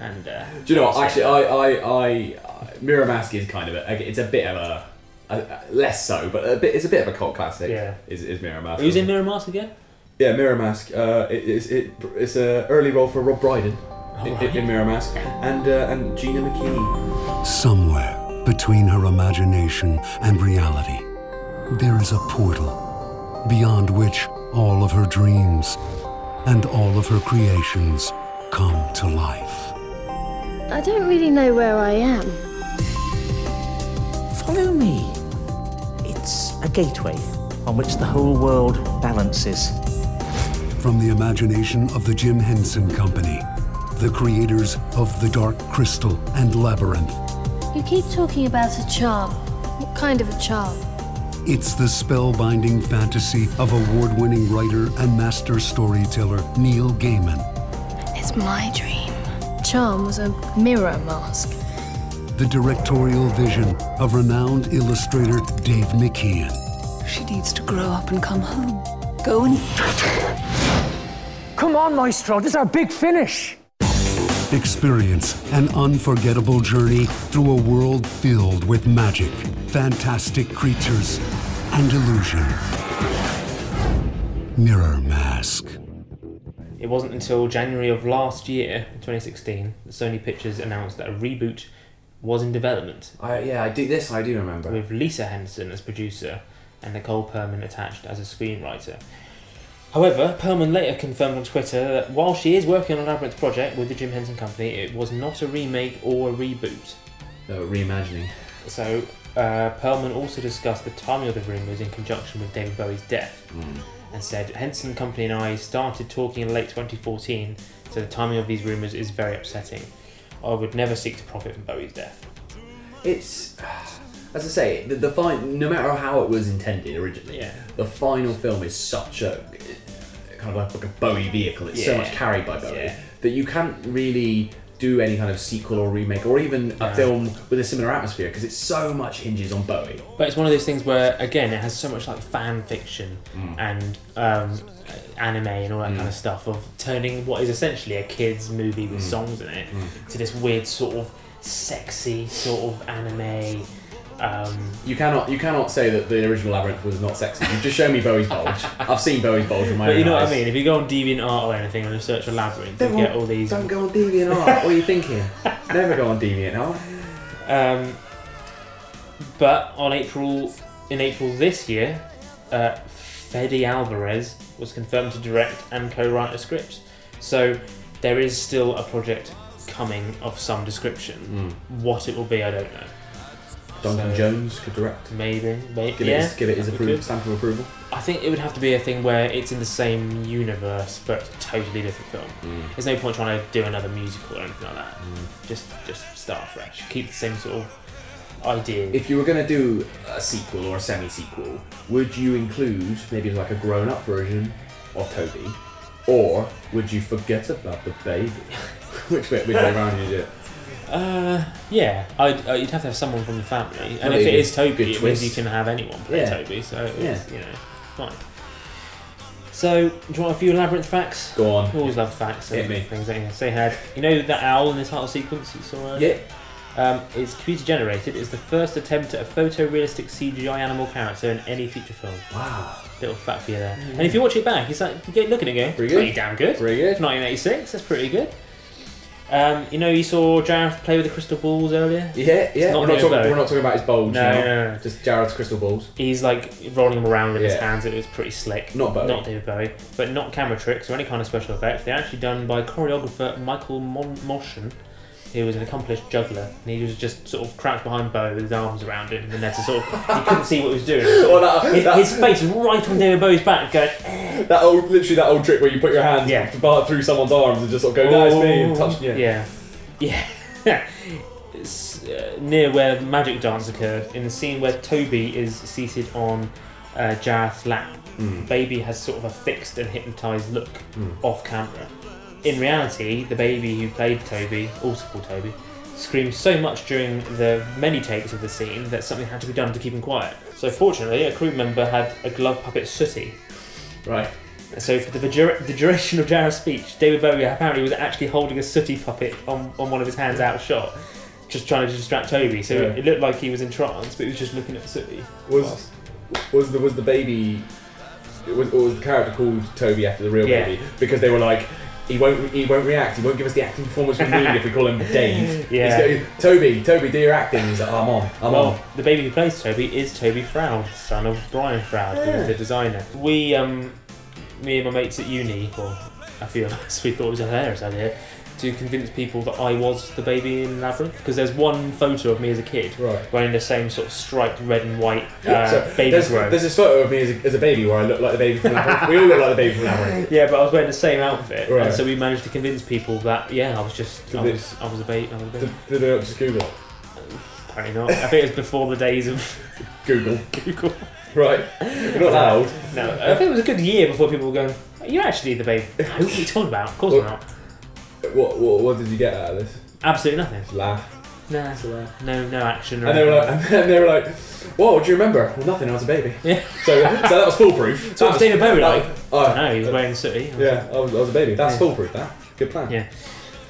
and uh, Do you know what? Actually, I, I, I, Mirror Mask is kind of a, it's a bit of a, a, a- less so, but a bit, it's a bit of a cult classic. Yeah. Is, is Mirror Mask? who's in Mirror Mask again? Yeah, Mirror Mask. Uh, it, it's it, it's a early role for Rob Brydon in, Alright. in Mirror Mask, and uh, and Gina McKee. Somewhere between her imagination and reality, there is a portal beyond which all of her dreams and all of her creations come to life. I don't really know where I am. Follow me. It's a gateway on which the whole world balances. From the imagination of the Jim Henson Company, the creators of The Dark Crystal and Labyrinth, You keep talking about a charm. What kind of a charm? it's the spellbinding fantasy of award winning writer and master storyteller Neil Gaiman. It's my dream. Charm was a mirror mask. the directorial vision of renowned illustrator Dave McKean. She needs to grow up and come home. Go and. Come on, Maestro, this is our big finish. Experience an unforgettable journey through a world filled with magic, fantastic creatures, and illusion. Mirror Mask. It wasn't until January of last year, 2016, that Sony Pictures announced that a reboot was in development. I, yeah, I do this. I do remember. With Lisa Henson as producer and Nicole Perlman attached as a screenwriter. However, Perlman later confirmed on Twitter that while she is working on a Labyrinth project with the Jim Henson Company, it was not a remake or a reboot. No, reimagining. So, uh, Perlman also discussed the timing of the rumours in conjunction with David Bowie's death Mm. and said Henson Company and I started talking in late 2014, so the timing of these rumours is very upsetting. I would never seek to profit from Bowie's death. It's as I say, the, the fine, no matter how it was intended originally, Yeah. the final film is such a kind of like, like a Bowie vehicle. It's so Yeah. much carried by Bowie Yeah. that you can't really do any kind of sequel or remake or even a film with a similar atmosphere because it's so much hinges on Bowie. But it's one of those things where, again, it has so much like fan fiction and um, anime and all that Mm. kind of stuff of turning what is essentially a kids' movie with Mm. songs in it Mm. to this weird sort of sexy sort of anime. Um, You cannot you cannot say that the original Labyrinth was not sexy. You've just shown me Bowie's bulge. I've seen Bowie's bulge with my but own you know what. I mean? If you go on DeviantArt or anything and search for Labyrinth, you Don't get all these. Don't go on DeviantArt. what are you thinking? Never go on DeviantArt. Um, but on April, in April this year, uh, Fede Alvarez was confirmed to direct and co-write a script. So there is still a project coming of some description. What it will be, I don't know. Duncan So- Jones could direct. Maybe, maybe Give it his, give it his approval, stamp of approval. I think it would have to be a thing where it's in the same universe but totally different film. Mm. There's no point trying to do another musical or anything like that. Just just start fresh. Keep the same sort of idea. If you were going to do a sequel or a semi-sequel, would you include maybe like a grown-up version of Toby, or would you forget about the baby? which way, which way around you do it? Uh, yeah, I'd, uh, you'd have to have someone from the family, and Well, if it is. Toby, Good it means twist. you can have anyone play Yeah. Toby. So it's, Yeah. you know, fine. So, do you want a few labyrinth facts? Go on. Always love facts. Hit me. Things that you say had. You know that owl in the title sequence you saw? earlier? Um, it's computer generated. It's the first attempt at a photorealistic CGI animal character in any feature film. Wow. Little fact for you there. And if you watch it back, it's like you get looking at it, Pretty good. damn good. Pretty good. 1986. That's pretty good. Um, you know, you saw Jareth play with the crystal balls earlier. Yeah, yeah. not We're not, talking, we're not talking about his bulge. No, now. no, no. Just Jareth's crystal balls. He's like rolling them around with his hands. It was pretty slick. Not Bowie. Not David Bowie, but not camera tricks or any kind of special effects. They're actually done by choreographer Michael Mon- Moschen, who was an accomplished juggler. And he was just sort of crouched behind Bo with his arms around him, and then to sort of he couldn't see what he was doing. Well, that- his, that- his face was right on David Bowie's back, going. That old, literally that old trick where you put your hands Yeah. through someone's arms and just sort of go, "That's me," and touch. Yeah. Yeah. Yeah. it's, uh, near where the magic dance occurred, in the scene where Toby is seated on uh, Jareth's lap, Mm. baby has sort of a fixed and hypnotised look Mm. off camera. In reality, the baby who played Toby, also called Toby, screamed so much during the many takes of the scene that something had to be done to keep him quiet. So fortunately, a crew member had a glove puppet Sooty. Right. So for the, dura- the duration of Jareth's speech, David Bowie apparently was actually holding a sooty puppet on, on one of his hands out of shot, just trying to distract Toby. So Yeah. it looked like he was in trance, but he was just looking at the sooty. Was was the was the baby? Was, or was the character called Toby after the real Yeah. baby? Because they were like. He won't. He won't react. He won't give us the acting performance we need if we call him Dave. Yeah. He's go, Toby, Toby, do your acting. He's like, I'm on. I'm well, on. the baby who plays Toby is Toby Froud, son of Brian Froud, who Yeah. was the designer. We, um, me and my mates at uni, or a few of us, we thought it was a hilarious idea to convince people that I was the baby in Labyrinth. Because there's one photo of me as a kid Right. wearing the same sort of striped red and white uh, So, baby there's, robe. there's this photo of me as a, as a baby where I look like the baby from Labyrinth. we all look like the baby from Labyrinth. Yeah, but I was wearing the same outfit, Right. and so we managed to convince people that yeah, I was just I Did was I was a baby. I was a baby. Did, did they not just Google it? Apparently not. I think it was before the days of Google. Google. Right. You're not loud. No, I think it was a good year before people were going. You're actually the baby. Who are you talking about? Of course Well- not. What, what what did you get out of this? Absolutely nothing. Just laugh. Nah, no, no action. or And they were like, and then they were like, "Whoa, what do you remember?" Well, nothing. I was a baby. Yeah. So, so that was foolproof. So That what's David Bowie that like? was- oh, I don't know. He was wearing sooty. Yeah, I was, I was a baby. That's Yeah. foolproof. That good plan. Yeah.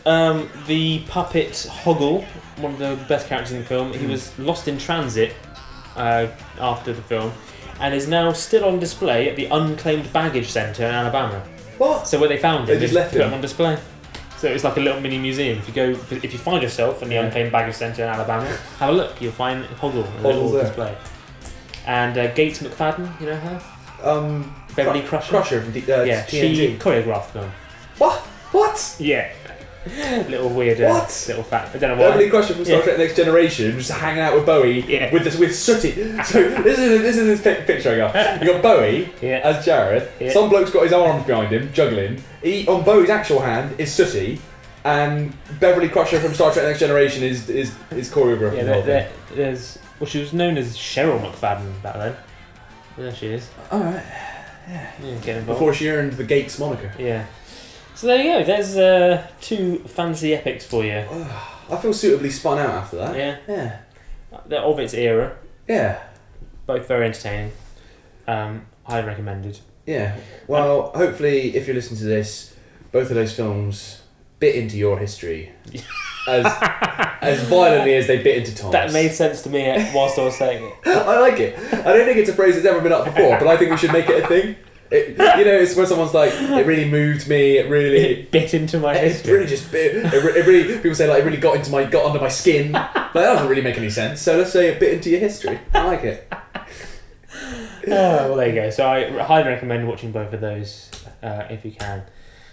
Um, the puppet Hoggle, one of the best characters in the film, he Mm. was lost in transit uh, after the film, and is now still on display at the Unclaimed Baggage Centre in Alabama. What? So where they found They him, just left put him? him on display. So it's like a little mini museum. If you go, if you find yourself in the Unclaimed Baggage Centre in Alabama, have a look. You'll find Hoggle on a little Hoggle's there. display. And uh, Gates McFadden, you know her? Um, Beverly Cru- Crusher. Crusher from D- uh, yeah, TNG. she choreographed them. What? What? Yeah. little weird. Uh, What? Little fact. I don't know why. Beverly Crusher from Star Yeah. Trek: Next Generation, just hanging out with Bowie Yeah. with this with Sooty. So this is this is this pic- picture I got. You got Bowie Yeah. as Jareth. Yeah. Some bloke's got his arms behind him, juggling. He on Bowie's actual hand is Sooty, and Beverly Crusher from Star Trek: Next Generation is is is choreographing Yeah, the whole there, thing. there, there's. Well, she was known as Cheryl McFadden back then. There she is. All right. Yeah, get involved. Before she earned the Gates moniker. Yeah. So there you go. There's uh, two fantasy epics for you. I feel suitably spun out after that. Yeah. Yeah. They're of its era. Yeah. Both very entertaining. Um, highly recommended. Yeah. Well, hopefully, if you're listening to this, both of those films bit into your history as as violently as they bit into Tom's. That made sense to me uh, whilst I was saying it. I like it. I don't think it's a phrase that's ever been up before, but I think we should make it a thing. It, you know, it's when someone's like, "It really moved me. It really." It bit into my It history. really just bit. It, re- it really. People say like it really got into my got under my skin. Like, that doesn't really make any sense. So let's say it bit into your history. I like it. Oh, well, there you go. So I highly recommend watching both of those uh, if you can.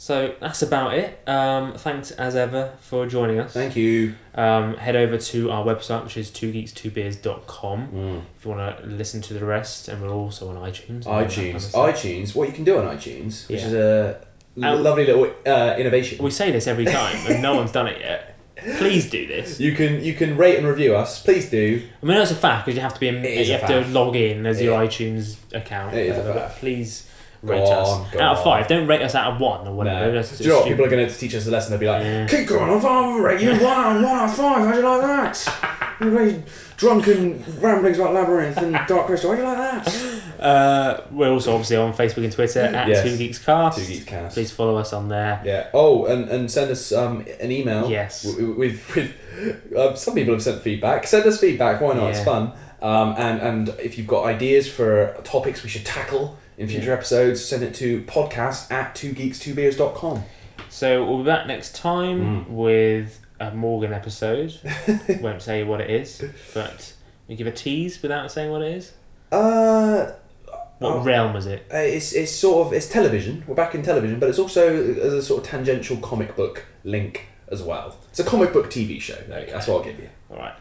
So that's about it. Um, thanks as ever for joining us. Thank you. Um, head over to our website, which is twogeeks2beers.com Mm. if you want to listen to the rest. And we're also on iTunes. that kind of iTunes. iTunes. What you can do on iTunes, which Yeah. is a Um, lovely little uh, innovation. We say this every time, and no one's done it yet. Please do this. You can you can rate and review us. Please do. I mean, that's a fact because you have to be. A, you a have to log in as your iTunes account. It is a but fact. Please rate us on, out of on. five. Don't rate us out of one or whatever. No. That's Do just you know what? People are going to teach us a lesson. They'll be like, Yeah. keep going on, I'll rate you one on one out of five. How do you like that? You really drunken ramblings about Labyrinth and Dark Crystal. How do you like that? Uh, we're also obviously on Facebook and Twitter at Yes. Two Geeks Cast. Two Geeks Cast. Please follow us on there. Yeah. Oh, and, and send us um, an email. Yes. w- With with uh, some people have sent feedback. Send us feedback. Why not? It's fun. Um, and and if you've got ideas for topics we should tackle in future episodes, send it to podcast at two geeks two beers.com. So we'll be back next time Mm. with a Morgan episode. Won't say what it is, but we give a tease without saying what it is. Uh, What oh. realm is it? Uh, it's, it's sort of it's television. We're back in television, but it's also as a sort of tangential comic book link as well. It's a comic book TV show. There. That's what I'll give you. All right.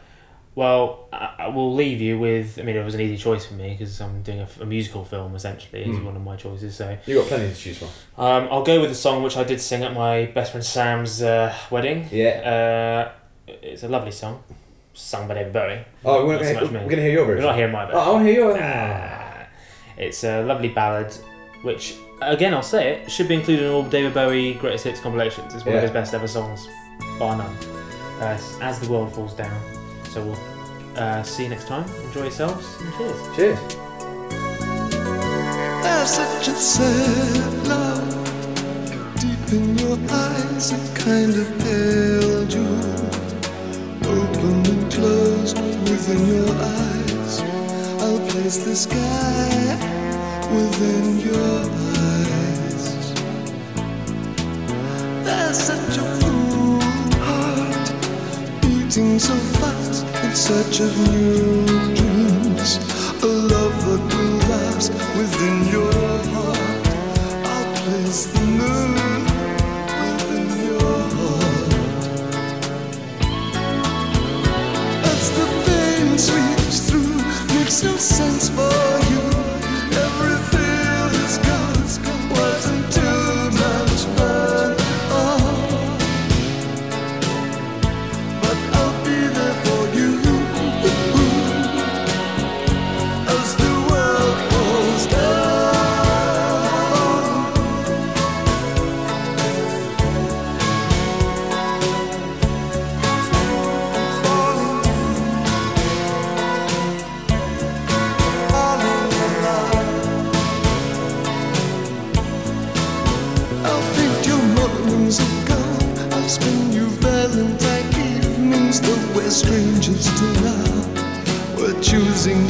Well, I, I will leave you with. I mean, it was an easy choice for me because I'm doing a musical film essentially. Is Mm. one of my choices. So You got plenty to choose from. um, I'll go with the song which I did sing at my best friend Sam's uh, wedding. Yeah. Uh, it's a lovely song, sung by David Bowie. Oh, we're gonna, so we're gonna hear your version. We're not hearing my version. Oh. I want to hear your. Ah. It's a lovely ballad, which again I'll say it should be included in all David Bowie greatest hits compilations. It's one Yeah. of his best ever songs, bar none. Uh, as the world falls down. So we'll uh, see you next time. Enjoy yourselves and cheers. Cheers. There's such a sad love deep in your eyes, a kind of pale jewel, open and closed within your eyes. I'll place the sky within your eyes. There's such a full heart beating so fast in search of new dreams. A love that will last within your heart. I'll place the moon within your heart. As the pain sweeps through, makes no sense strangers to love. We're choosing